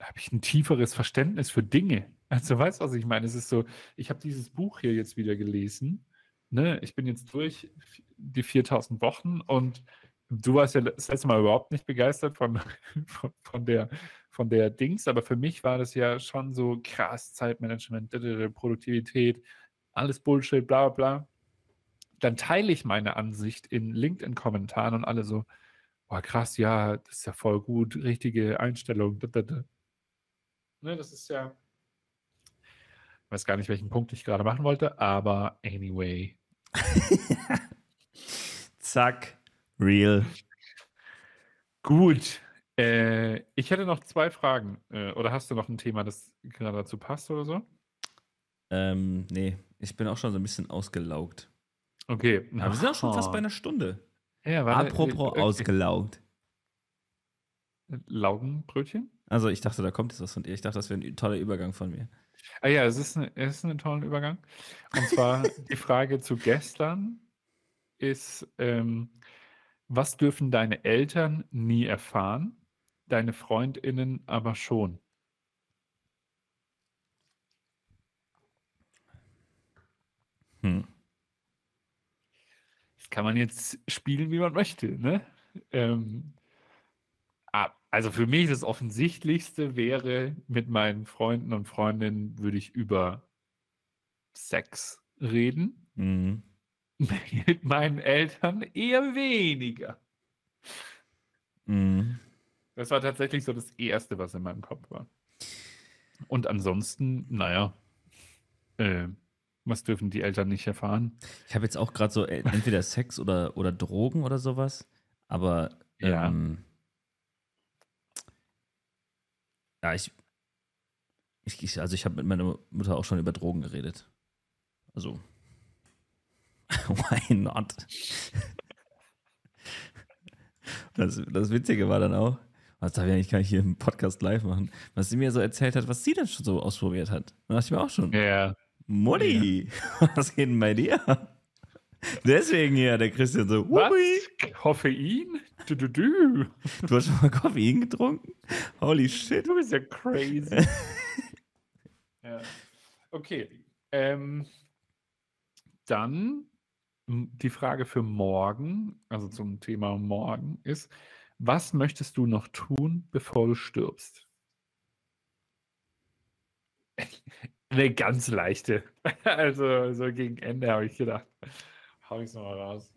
habe ich ein tieferes Verständnis für Dinge. Also weißt du, was ich meine? Es ist so, ich habe dieses Buch hier jetzt wieder gelesen. Ne? Ich bin jetzt durch die 4000 Wochen und du warst ja das letzte Mal überhaupt nicht begeistert von, von, von der, von der Dings, aber für mich war das ja schon so krass Zeitmanagement, Produktivität, alles Bullshit, bla bla bla. Dann teile ich meine Ansicht in LinkedIn-Kommentaren und alle so, boah, krass, ja, das ist ja voll gut, richtige Einstellung. Ne, das ist ja, ich weiß gar nicht, welchen Punkt ich gerade machen wollte, aber anyway. Zack, real. Gut. Äh, ich hätte noch zwei Fragen. Äh, oder hast du noch ein Thema, das gerade dazu passt oder so? Ähm, nee, ich bin auch schon so ein bisschen ausgelaugt. Okay. Aber wir sind auch schon fast bei einer Stunde. Ja, warte, Apropos äh, äh, ausgelaugt. Laugenbrötchen? Also ich dachte, da kommt jetzt was von dir. Ich dachte, das wäre ein toller Übergang von mir. Ah ja, es ist, eine, es ist ein toller Übergang. Und zwar die Frage zu gestern ist, ähm, was dürfen deine Eltern nie erfahren, deine FreundInnen aber schon? Hm. Kann man jetzt spielen, wie man möchte, ne? Ähm, also für mich das Offensichtlichste wäre, mit meinen Freunden und Freundinnen würde ich über Sex reden. Mhm. Mit meinen Eltern eher weniger. Mhm. Das war tatsächlich so das Erste, was in meinem Kopf war. Und ansonsten, naja, äh, was dürfen die Eltern nicht erfahren? Ich habe jetzt auch gerade so äh, entweder Sex oder, oder Drogen oder sowas. Aber Ja. ähm, ja, ich, ich, also ich habe mit meiner Mutter auch schon über Drogen geredet. Also why not? Das, das Witzige war dann auch, was darf ich eigentlich gar nicht hier im Podcast live machen, was sie mir so erzählt hat, was sie denn schon so ausprobiert hat. Da dachte ich mir auch schon, Ja. Mutti, was geht denn bei dir? Deswegen hier, der Christian so, Was? Wuppi, Koffein? Du, du, du. du hast schon mal Koffein getrunken? Holy shit. Du bist ja crazy. ja. Okay. Ähm, dann die Frage für morgen, also zum Thema morgen, ist: Was möchtest du noch tun, bevor du stirbst? Eine ganz leichte. Also so gegen Ende habe ich gedacht, hau ich es nochmal raus.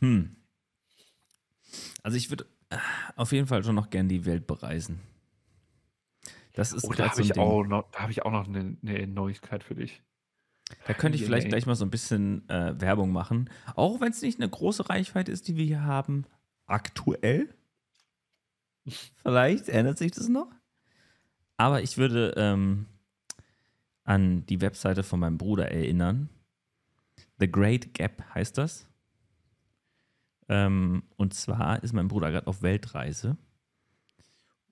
Hm. Also ich würde auf jeden Fall schon noch gern die Welt bereisen. Das ist Oh, da habe so ich, auch noch- da hab ich auch noch eine, eine Neuigkeit für dich. Da könnte ich vielleicht gleich mal so ein bisschen äh, Werbung machen. Auch wenn es nicht eine große Reichweite ist, die wir hier haben. Aktuell. Vielleicht ändert sich das noch. Aber ich würde ähm, an die Webseite von meinem Bruder erinnern. The Great Gap heißt das. Ähm, und zwar ist mein Bruder gerade auf Weltreise.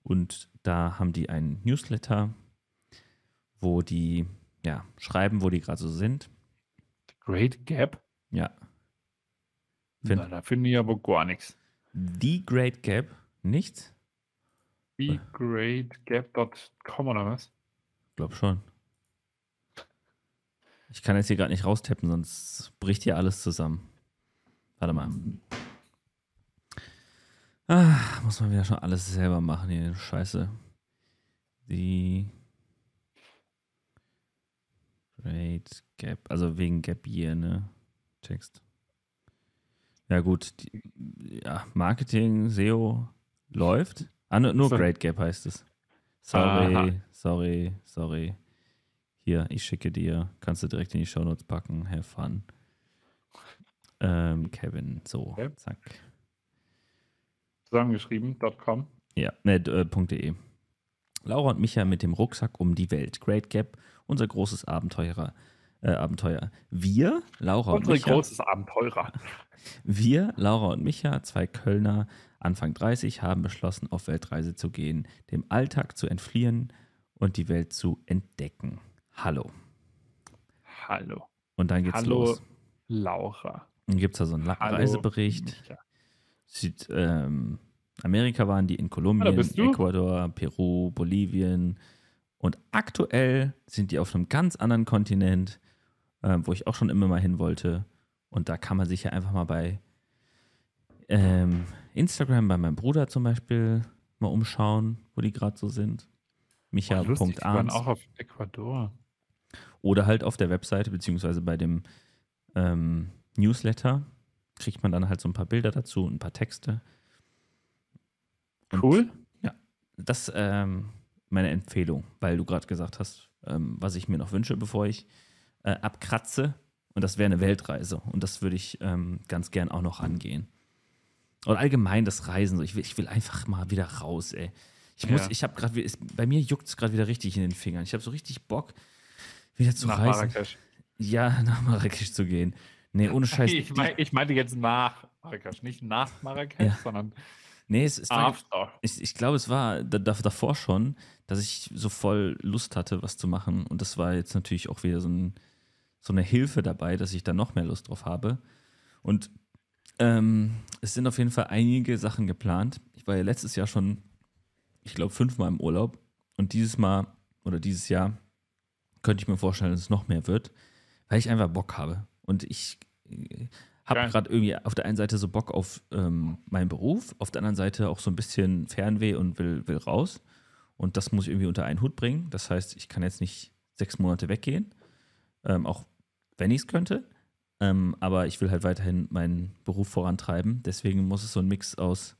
Und da haben die einen Newsletter, wo die ja, schreiben, wo die gerade so sind. Great Gap? Ja. Find- Na, da finde ich aber gar nichts. The Great Gap, nichts? Wie greatgap.com oder was? Glaub schon. Ich kann jetzt hier gerade nicht raustappen, sonst bricht hier alles zusammen. Warte mal. Ah, muss man wieder schon alles selber machen hier, Scheiße. The Great Gap, also wegen Gap Year, ne? Text. Ja, gut. Die, ja, Marketing, SEO läuft. Ah, nur, nur. Great Gap heißt es. Sorry, Aha. sorry, sorry. Hier, ich schicke dir. Kannst du direkt in die Shownotes packen. Have fun. Ähm, Kevin, so, Okay. zack. Zusammengeschrieben.com. Ja, ne, äh, .de. Laura und Micha mit dem Rucksack um die Welt. Great Gap, unser großes Abenteurer. Äh, Abenteuer. Wir, Laura und Unsere Micha, großes Abenteurer. wir, Laura und Micha, zwei Kölner, Anfang 30, haben beschlossen, auf Weltreise zu gehen, dem Alltag zu entfliehen und die Welt zu entdecken. Hallo. Hallo. Und dann geht's Hallo, los. Laura. Dann gibt es da so einen Hallo, Reisebericht. Süd, ähm, Amerika waren die in Kolumbien, du? Ecuador, Peru, Bolivien. Und aktuell sind die auf einem ganz anderen Kontinent, ähm, wo ich auch schon immer mal hin wollte. Und da kann man sich ja einfach mal bei ähm, Instagram, bei meinem Bruder zum Beispiel, mal umschauen, wo die gerade so sind. Boah, lustig, die waren auch auf Ecuador. Oder halt auf der Webseite, beziehungsweise bei dem ähm, Newsletter kriegt man dann halt so ein paar Bilder dazu und ein paar Texte. Und Cool. Das ähm, meine Empfehlung, weil du gerade gesagt hast, ähm, was ich mir noch wünsche, bevor ich äh, abkratze. Und das wäre eine Weltreise. Und das würde ich ähm, ganz gern auch noch angehen. Und allgemein das Reisen. So. Ich, will, ich will einfach mal wieder raus, ey. Ich muss, Ja. ich habe gerade, bei mir juckt es gerade wieder richtig in den Fingern. Ich habe so richtig Bock, wieder zu Nach reisen. Marrakesch. Ja, nach Marrakesch zu gehen. Nee, ohne Scheiß. Ich, mein, ich meinte jetzt nach Marrakesch, nicht nach Marrakesch, Ja. sondern nee, es, es war, ich, ich glaube, es war da, da, davor schon, dass ich so voll Lust hatte, was zu machen. Und das war jetzt natürlich auch wieder so, ein, so eine Hilfe dabei, dass ich da noch mehr Lust drauf habe. Und ähm, es sind auf jeden Fall einige Sachen geplant. Ich war ja letztes Jahr schon, ich glaube, fünfmal im Urlaub. Und dieses Mal oder dieses Jahr könnte ich mir vorstellen, dass es noch mehr wird, weil ich einfach Bock habe. Und ich habe Geil. gerade irgendwie auf der einen Seite so Bock auf ähm, meinen Beruf, auf der anderen Seite auch so ein bisschen Fernweh und will, will raus. Und das muss ich irgendwie unter einen Hut bringen. Das heißt, ich kann jetzt nicht sechs Monate weggehen, ähm, auch wenn ich es könnte. Ähm, aber ich will halt weiterhin meinen Beruf vorantreiben. Deswegen muss es so ein Mix aus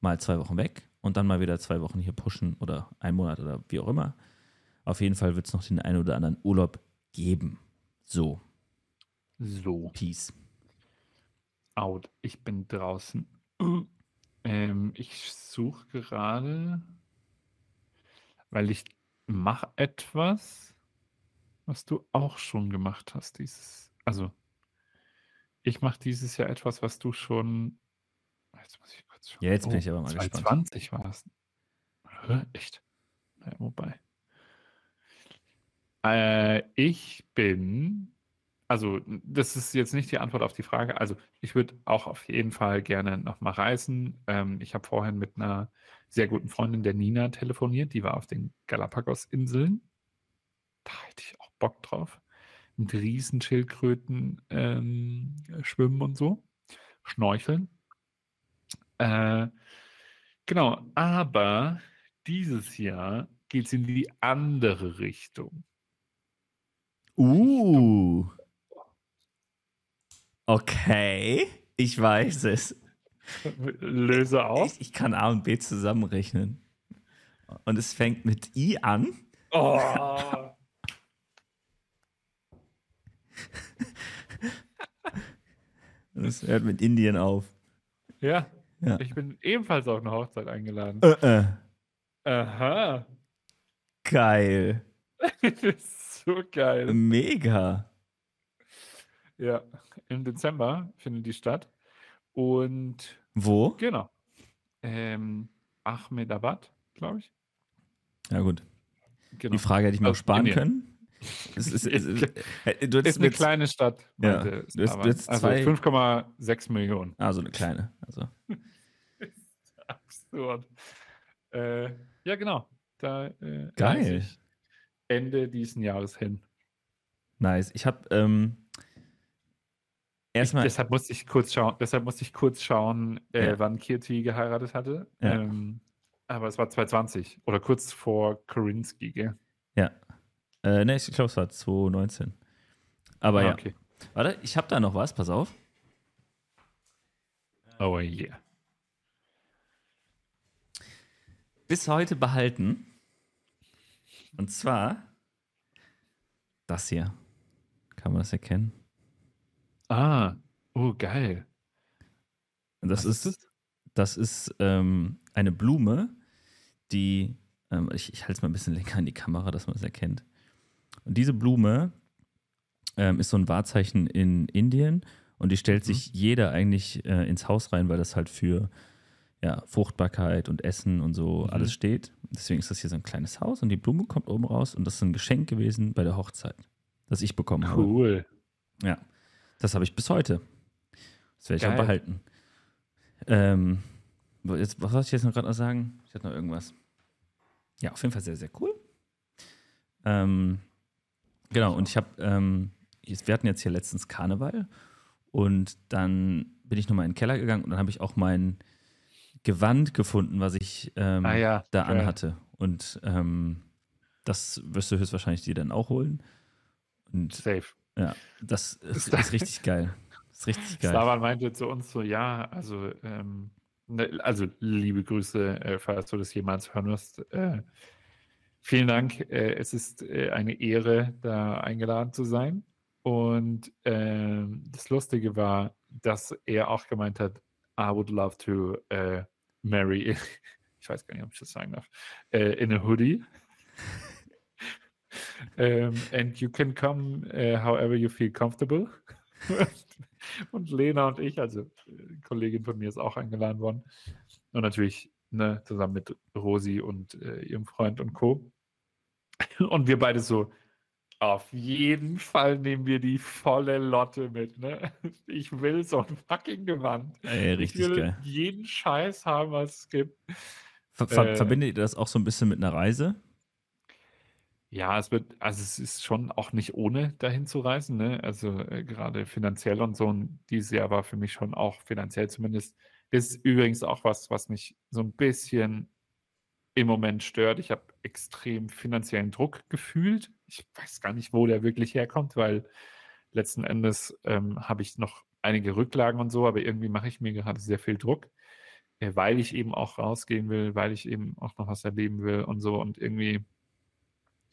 mal zwei Wochen weg und dann mal wieder zwei Wochen hier pushen oder ein Monat oder wie auch immer. Auf jeden Fall wird es noch den einen oder anderen Urlaub geben. So, So, Peace. out. Ich bin draußen. Ähm, ich suche gerade, weil ich mache etwas, was du auch schon gemacht hast. Dieses, also ich mache dieses Jahr etwas, was du schon. Jetzt muss ich kurz schauen. Ja, jetzt bin ich aber mal gespannt. 2020 war es. Echt? Ja, wobei. Äh, ich bin, also das ist jetzt nicht die Antwort auf die Frage. Also ich würde auch auf jeden Fall gerne nochmal reisen. Ähm, ich habe vorhin mit einer sehr guten Freundin, der Nina, telefoniert. Die war auf den Galapagos-Inseln. Da hätte ich auch Bock drauf. Mit Riesenschildkröten ähm, schwimmen und so. Schnorcheln. Äh, genau, aber dieses Jahr geht es in die andere Richtung. Uh. Okay, ich weiß es. Löse auf. Ich, ich kann A und B zusammenrechnen. Und es fängt mit I an. Oh. Und es hört mit Indien auf. ja, Ja. ich bin ebenfalls auf eine Hochzeit eingeladen. Äh, äh. Aha. Geil. das ist so geil. Mega. Ja, im Dezember findet die statt. Und Wo? genau. Ähm, Ahmedabad, glaube ich. Ja, gut. Genau. Die Frage hätte ich mir auch Also sparen Indien. können. Es ist, es ist, äh, du ist eine jetzt- kleine Stadt. Ja, du hast jetzt also zwei- 5,6 Millionen. Ah, so eine kleine. Also. Absurd. Äh, ja, genau. Da äh, Geil. ich Ende diesen Jahres hin. Nice. Ich habe ähm, erstmal. Deshalb musste ich kurz schauen, deshalb musste ich kurz schauen, äh, Ja. wann Kirti geheiratet hatte. Ja. Ähm, aber es war 2020 oder kurz vor Korinski, gell? Ja. Äh, ne, ich glaube, es war 2019. Aber Ah, ja. okay. Warte, ich habe da noch was, pass auf. Oh yeah. Bis heute behalten. Und zwar das hier. Kann man das erkennen? Ah, oh, geil. Das Was ist, das ist ähm, eine Blume, die, ähm, ich, ich halte es mal ein bisschen länger in die Kamera, dass man es erkennt. Und diese Blume ähm, ist so ein Wahrzeichen in Indien und die stellt Mhm. sich jeder eigentlich äh, ins Haus rein, weil das halt für ja, Fruchtbarkeit und Essen und so Mhm. alles steht. Deswegen ist das hier so ein kleines Haus und die Blume kommt oben raus und das ist ein Geschenk gewesen bei der Hochzeit, das ich bekommen habe. Cool. Ja, das habe ich bis heute. Das werde ich auch behalten. Ähm, jetzt, was soll ich jetzt noch gerade noch sagen? Ich hatte noch irgendwas. Ja, auf jeden Fall sehr, sehr cool. Ähm, genau, und ich habe, ähm, jetzt- wir hatten jetzt hier letztens Karneval und dann bin ich nochmal in den Keller gegangen und dann habe ich auch mein Gewand gefunden, was ich ähm, Ah ja, da geil. anhatte. Und ähm, das wirst du höchstwahrscheinlich dir dann auch holen. Und Safe. ja, das ist, Ist richtig geil. Das ist richtig geil. Slavan meinte zu uns so, ja, also, ähm, ne, also liebe Grüße, äh, falls du das jemals hören wirst. Äh, vielen Dank. Äh, es ist äh, eine Ehre, da eingeladen zu sein. Und ähm, das Lustige war, dass er auch gemeint hat, I would love to äh, marry, ich weiß gar nicht, ob ich das sagen darf, äh, in a hoodie. ähm, and you can come uh, however you feel comfortable. und Lena und ich, also Kollegin von mir, ist auch eingeladen worden. Und natürlich ne, zusammen mit Rosi und äh, ihrem Freund und Co. Und wir beide so, auf jeden Fall nehmen wir die volle Lotte mit. Ne? Ich will so ein fucking Gewand. Ey, Ich richtig will geil. jeden Scheiß haben, was es gibt. Ver ver äh, verbindet ihr das auch so ein bisschen mit einer Reise? Ja, es wird, also es ist schon auch nicht ohne dahin zu reisen, ne? Also äh, gerade finanziell und so. Und dieses Jahr war für mich schon auch finanziell zumindest. Ist übrigens auch was, was mich so ein bisschen im Moment stört. Ich habe extrem finanziellen Druck gefühlt. Ich weiß gar nicht, wo der wirklich herkommt, weil letzten Endes ähm, habe ich noch einige Rücklagen und so, aber irgendwie mache ich mir gerade sehr viel Druck, äh, weil ich eben auch rausgehen will, weil ich eben auch noch was erleben will und so und irgendwie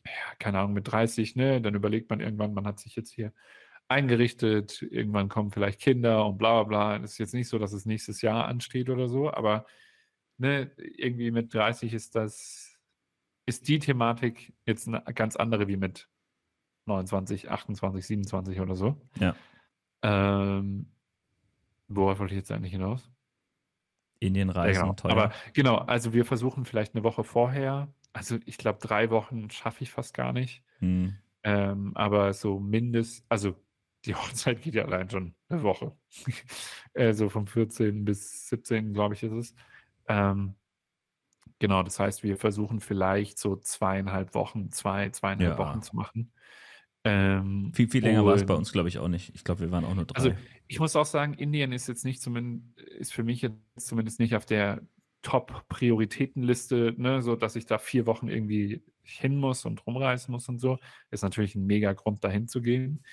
ja, keine Ahnung, mit 30, ne, dann überlegt man irgendwann, man hat sich jetzt hier eingerichtet, irgendwann kommen vielleicht Kinder und bla bla bla. Es ist jetzt nicht so, dass es nächstes Jahr ansteht oder so, aber ne, irgendwie mit 30 ist das, ist die Thematik jetzt eine ganz andere wie mit 29, 28, 27 oder so. Ja. Ähm, worauf wollte ich jetzt eigentlich hinaus? Indienreisen, Ja, genau. teuer. Aber genau, also wir versuchen vielleicht eine Woche vorher. Also ich glaube, drei Wochen schaffe ich fast gar nicht. Hm. Ähm, aber so mindest, also die Hochzeit geht ja allein schon eine Woche. äh, so vom 14. bis 17. glaube ich ist es. Ähm, genau, das heißt, wir versuchen vielleicht so zweieinhalb Wochen, zwei, zweieinhalb Ja. Wochen zu machen. Ähm, viel, viel länger war es bei uns, glaube ich, auch nicht. Ich glaube, wir waren auch nur drei. Also ich muss auch sagen, Indien ist jetzt nicht zumindest, ist für mich jetzt zumindest nicht auf der Top-Prioritätenliste, ne, so dass ich da vier Wochen irgendwie hin muss und rumreisen muss und so, ist natürlich ein mega Grund, dahin zu gehen.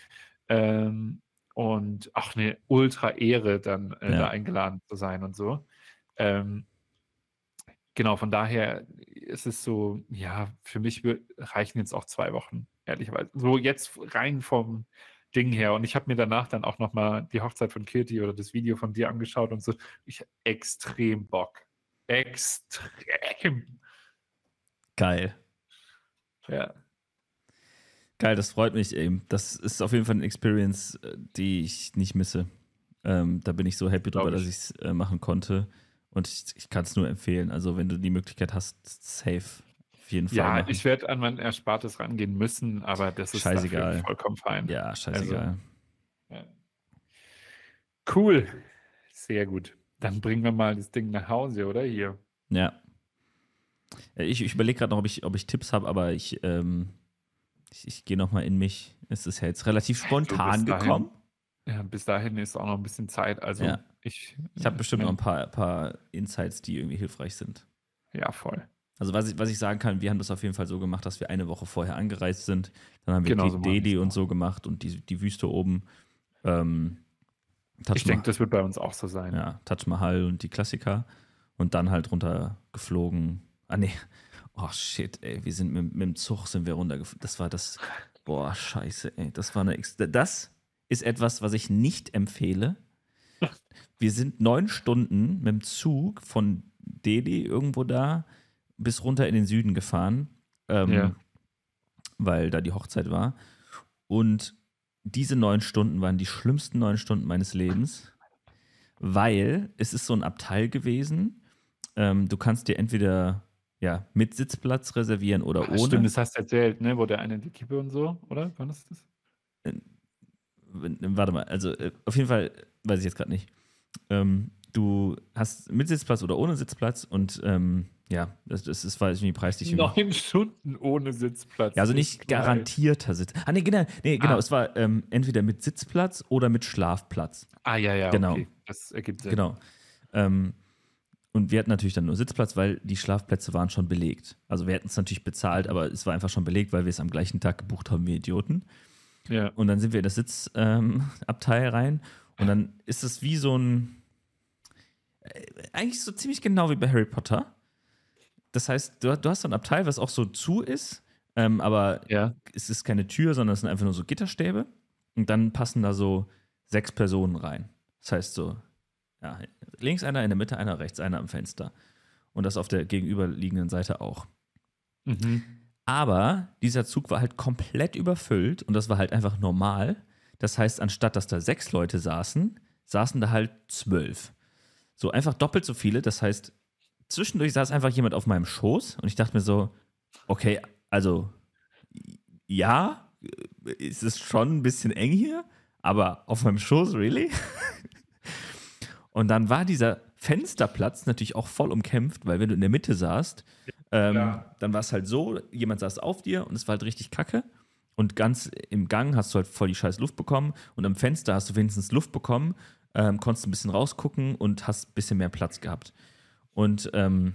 Ähm, und auch eine Ultra-Ehre, dann äh, Ja. da eingeladen zu sein und so. Ähm, genau, von daher ist es so, ja, für mich reichen jetzt auch zwei Wochen, ehrlicherweise. So jetzt rein vom Ding her. Und ich habe mir danach dann auch nochmal die Hochzeit von Kirti oder das Video von dir angeschaut und so. Ich extrem Bock. Extrem. Geil. Ja. Geil, das freut mich eben. Das ist auf jeden Fall eine Experience, äh, die ich nicht misse. Ähm, da bin ich so happy Glaub drüber, dass ich. ich es äh, machen konnte. Und ich, ich kann es nur empfehlen. Also, wenn du die Möglichkeit hast, safe. Auf jeden Fall. Ja, machen. ich werde an mein Erspartes rangehen müssen, aber das ist Scheißegal. vollkommen fein. Ja, scheißegal. Ja. Cool. Sehr gut. Dann bringen wir mal das Ding nach Hause, oder? Hier. Ja. Äh, Ich, ich überlege gerade noch, ob ich, ob ich Tipps habe, aber ich, ähm, ich, ich gehe noch mal in mich. Es ist ja jetzt relativ spontan gekommen. Ja, bis dahin ist auch noch ein bisschen Zeit. Also Ja. ich. Ich habe bestimmt noch ein paar, paar Insights, die irgendwie hilfreich sind. Ja, voll. Also was ich, was ich sagen kann, wir haben das auf jeden Fall so gemacht, dass wir eine Woche vorher angereist sind. Dann haben wir Genau die so Delhi und so gemacht und die, die Wüste oben. Ähm, Ich denke, das wird bei uns auch so sein. ja, Taj Mahal und die Klassiker. Und dann halt runter geflogen. Ah nee. Oh shit, ey. Wir sind mit, mit dem Zug sind wir runtergeflogen. Das war das. Boah, scheiße, ey. Das war eine. Ex das ist etwas, was ich nicht empfehle. Wir sind neun Stunden mit dem Zug von Delhi irgendwo da bis runter in den Süden gefahren, ähm, Ja. weil da die Hochzeit war. Und diese neun Stunden waren die schlimmsten neun Stunden meines Lebens, weil es ist so ein Abteil gewesen. Ähm, du kannst dir entweder ja, mit Sitzplatz reservieren oder Ach, ohne. Stimmt, das hast du erzählt, ne? Wo der eine die Kippe und so, oder? Wann ist das? Warte mal, also äh, auf jeden Fall weiß ich jetzt gerade nicht. Ähm, du hast mit Sitzplatz oder ohne Sitzplatz und ähm, ja, das, das ist, war irgendwie preislich. irgendwie- Neun Stunden ohne Sitzplatz. Ja, also nicht garantierter Sitz. Ah, nee, genau, nee, genau Ah. es war ähm, entweder mit Sitzplatz oder mit Schlafplatz. Ah, ja, ja, Genau. okay. Das ergibt Sinn. Genau. Ähm, und wir hatten natürlich dann nur Sitzplatz, weil die Schlafplätze waren schon belegt. Also wir hätten es natürlich bezahlt, aber es war einfach schon belegt, weil wir es am gleichen Tag gebucht haben wie Idioten. Ja. Und dann sind wir in das Sitzabteil ähm, rein und dann ist es wie so ein, äh, eigentlich so ziemlich genau wie bei Harry Potter. Das heißt, du, du hast so ein Abteil, was auch so zu ist, ähm, aber Ja. es ist keine Tür, sondern es sind einfach nur so Gitterstäbe. Und dann passen da so sechs Personen rein. Das heißt so, ja, links einer, in der Mitte einer, rechts einer am Fenster. Und das auf der gegenüberliegenden Seite auch. Mhm. Aber dieser Zug war halt komplett überfüllt und das war halt einfach normal. Das heißt, anstatt dass da sechs Leute saßen, saßen da halt zwölf. So einfach doppelt so viele. Das heißt, zwischendurch saß einfach jemand auf meinem Schoß und ich dachte mir so, okay, also ja, es ist schon ein bisschen eng hier, aber auf meinem Schoß, really? Und dann war dieser Fensterplatz natürlich auch voll umkämpft, weil wenn du in der Mitte saßt, ähm, Ja. dann war es halt so, jemand saß auf dir und es war halt richtig kacke. Und ganz im Gang hast du halt voll die scheiß Luft bekommen und am Fenster hast du wenigstens Luft bekommen, ähm, konntest ein bisschen rausgucken und hast ein bisschen mehr Platz gehabt. Und ähm,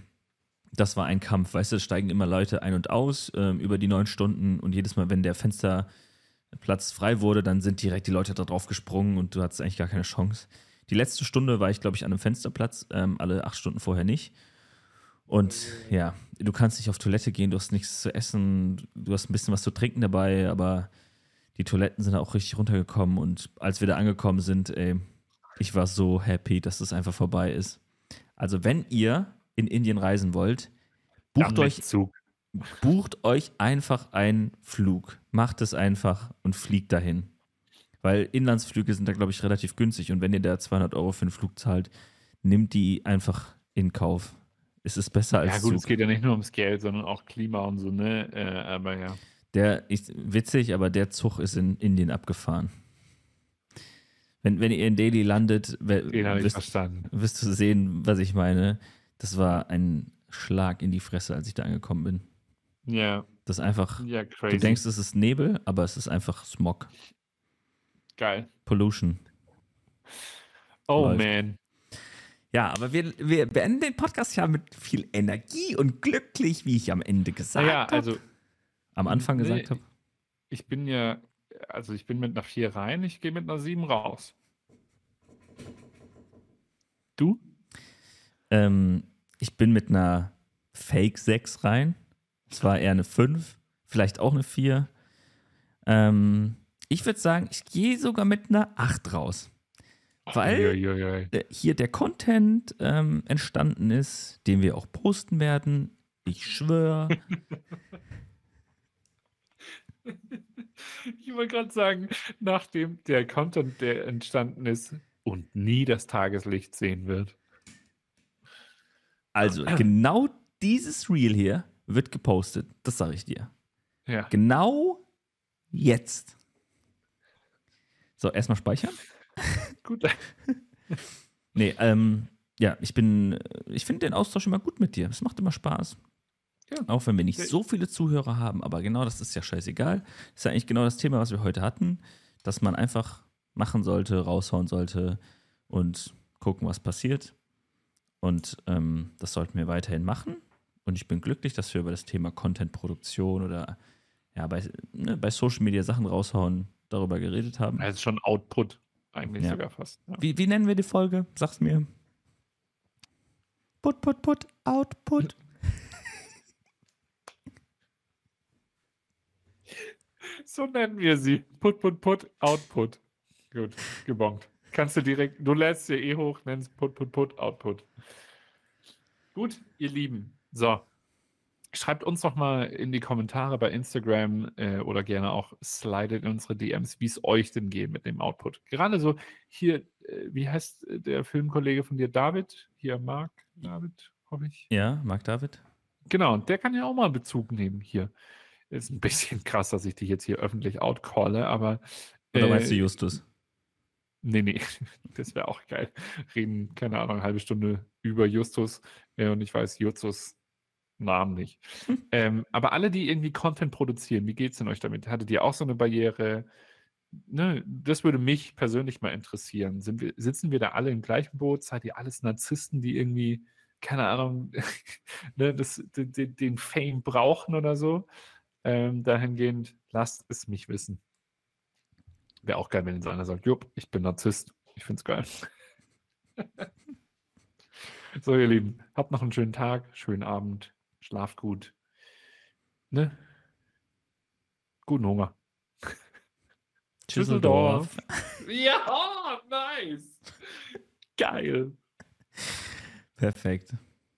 das war ein Kampf, weißt du, es steigen immer Leute ein und aus ähm, über die neun Stunden und jedes Mal, wenn der Fensterplatz frei wurde, dann sind direkt die Leute da drauf gesprungen und du hattest eigentlich gar keine Chance. Die letzte Stunde war ich, glaube ich, an einem Fensterplatz, ähm, alle acht Stunden vorher nicht. Und ja, du kannst nicht auf Toilette gehen, du hast nichts zu essen, du hast ein bisschen was zu trinken dabei, aber die Toiletten sind auch richtig runtergekommen und als wir da angekommen sind, ey, ich war so happy, dass das einfach vorbei ist. Also wenn ihr in Indien reisen wollt, bucht euch Zug. bucht euch einfach einen Flug. Macht es einfach und fliegt dahin. Weil Inlandsflüge sind da, glaube ich, relativ günstig. Und wenn ihr da 200 Euro für einen Flug zahlt, nimmt die einfach in Kauf. Es ist besser als Ja, gut, Zug. es geht ja nicht nur ums Geld, sondern auch Klima und so, ne? Äh, aber ja. Der ist witzig, aber der Zug ist in Indien abgefahren. Wenn, wenn ihr in Delhi landet, ich wirst, wirst du sehen, was ich meine. Das war ein Schlag in die Fresse, als ich da angekommen bin. Ja, Das ist einfach, ja, crazy. du denkst, es ist Nebel, aber es ist einfach Smog. Geil. Pollution. Oh Läuft. man. Ja, aber wir, wir beenden den Podcast ja mit viel Energie und glücklich, wie ich am Ende gesagt habe. also am Anfang Nee, gesagt habe. ich bin ja, also ich bin mit einer 4 rein, ich gehe mit einer 7 raus. Du? Ähm, ich bin mit einer Fake 6 rein. Es war eher eine 5, vielleicht auch eine 4. Ähm, ich würde sagen, ich gehe sogar mit einer 8 raus. Weil Uiuiui. hier der Content ähm, entstanden ist, den wir auch posten werden. Ich schwöre. Ich wollte gerade sagen, nachdem der Content, der entstanden ist und nie das Tageslicht sehen wird. Also, genau dieses Reel hier wird gepostet. Das sage ich dir. Ja. Genau jetzt. So, erstmal speichern. Gut. Nee, ähm, ja, ich bin, ich finde den Austausch immer gut mit dir. Es macht immer Spaß. Ja. Auch wenn wir nicht so viele Zuhörer haben, aber genau das ist ja scheißegal. Das ist ja eigentlich genau das Thema, was wir heute hatten, dass man einfach machen sollte, raushauen sollte und gucken, was passiert. Und ähm, das sollten wir weiterhin machen. Und ich bin glücklich, dass wir über das Thema Content-Produktion oder ja, bei, ne, bei Social Media Sachen raushauen, darüber geredet haben. Also schon Output eigentlich Ja. sogar fast. Ja. Wie, wie nennen wir die Folge? Sag's mir. Put, put, put, Output. So nennen wir sie. Put, put, put, Output. Gut, gebongt. Kannst du direkt, du lädst dir eh hoch, nennst Put, put, put, Output. Gut, ihr Lieben. So. Schreibt uns doch mal in die Kommentare bei Instagram äh, oder gerne auch slidet in unsere DMs, wie es euch denn geht mit dem Output. Gerade so hier, äh, wie heißt äh, der Filmkollege von dir, David? Hier, Marc, David, hoffe ich. Ja, Marc David. Genau, und der kann ja auch mal Bezug nehmen hier. Ist ein bisschen krass, dass ich dich jetzt hier öffentlich outcalle, aber. Oder äh, meinst du Justus? Nee, nee, das wäre auch geil. Reden, keine Ahnung, eine halbe Stunde über Justus äh, und ich weiß Justus Namen nicht. ähm, aber alle, die irgendwie Content produzieren, wie geht's denn euch damit? Hattet ihr auch so eine Barriere? Ne, das würde mich persönlich mal interessieren. Wir, sitzen wir da alle im gleichen Boot? Seid ihr alles Narzissten, die irgendwie, keine Ahnung, ne, das, den, den- den Fame brauchen oder so? Ähm, dahingehend, lasst es mich wissen. Wäre auch geil, wenn jetzt einer sagt, Jupp, ich bin Narzisst. Ich find's geil. so, ihr Lieben, habt noch einen schönen Tag, schönen Abend, schlaft gut. Ne? Guten Hunger. Düsseldorf. ja, nice. Geil. Perfekt.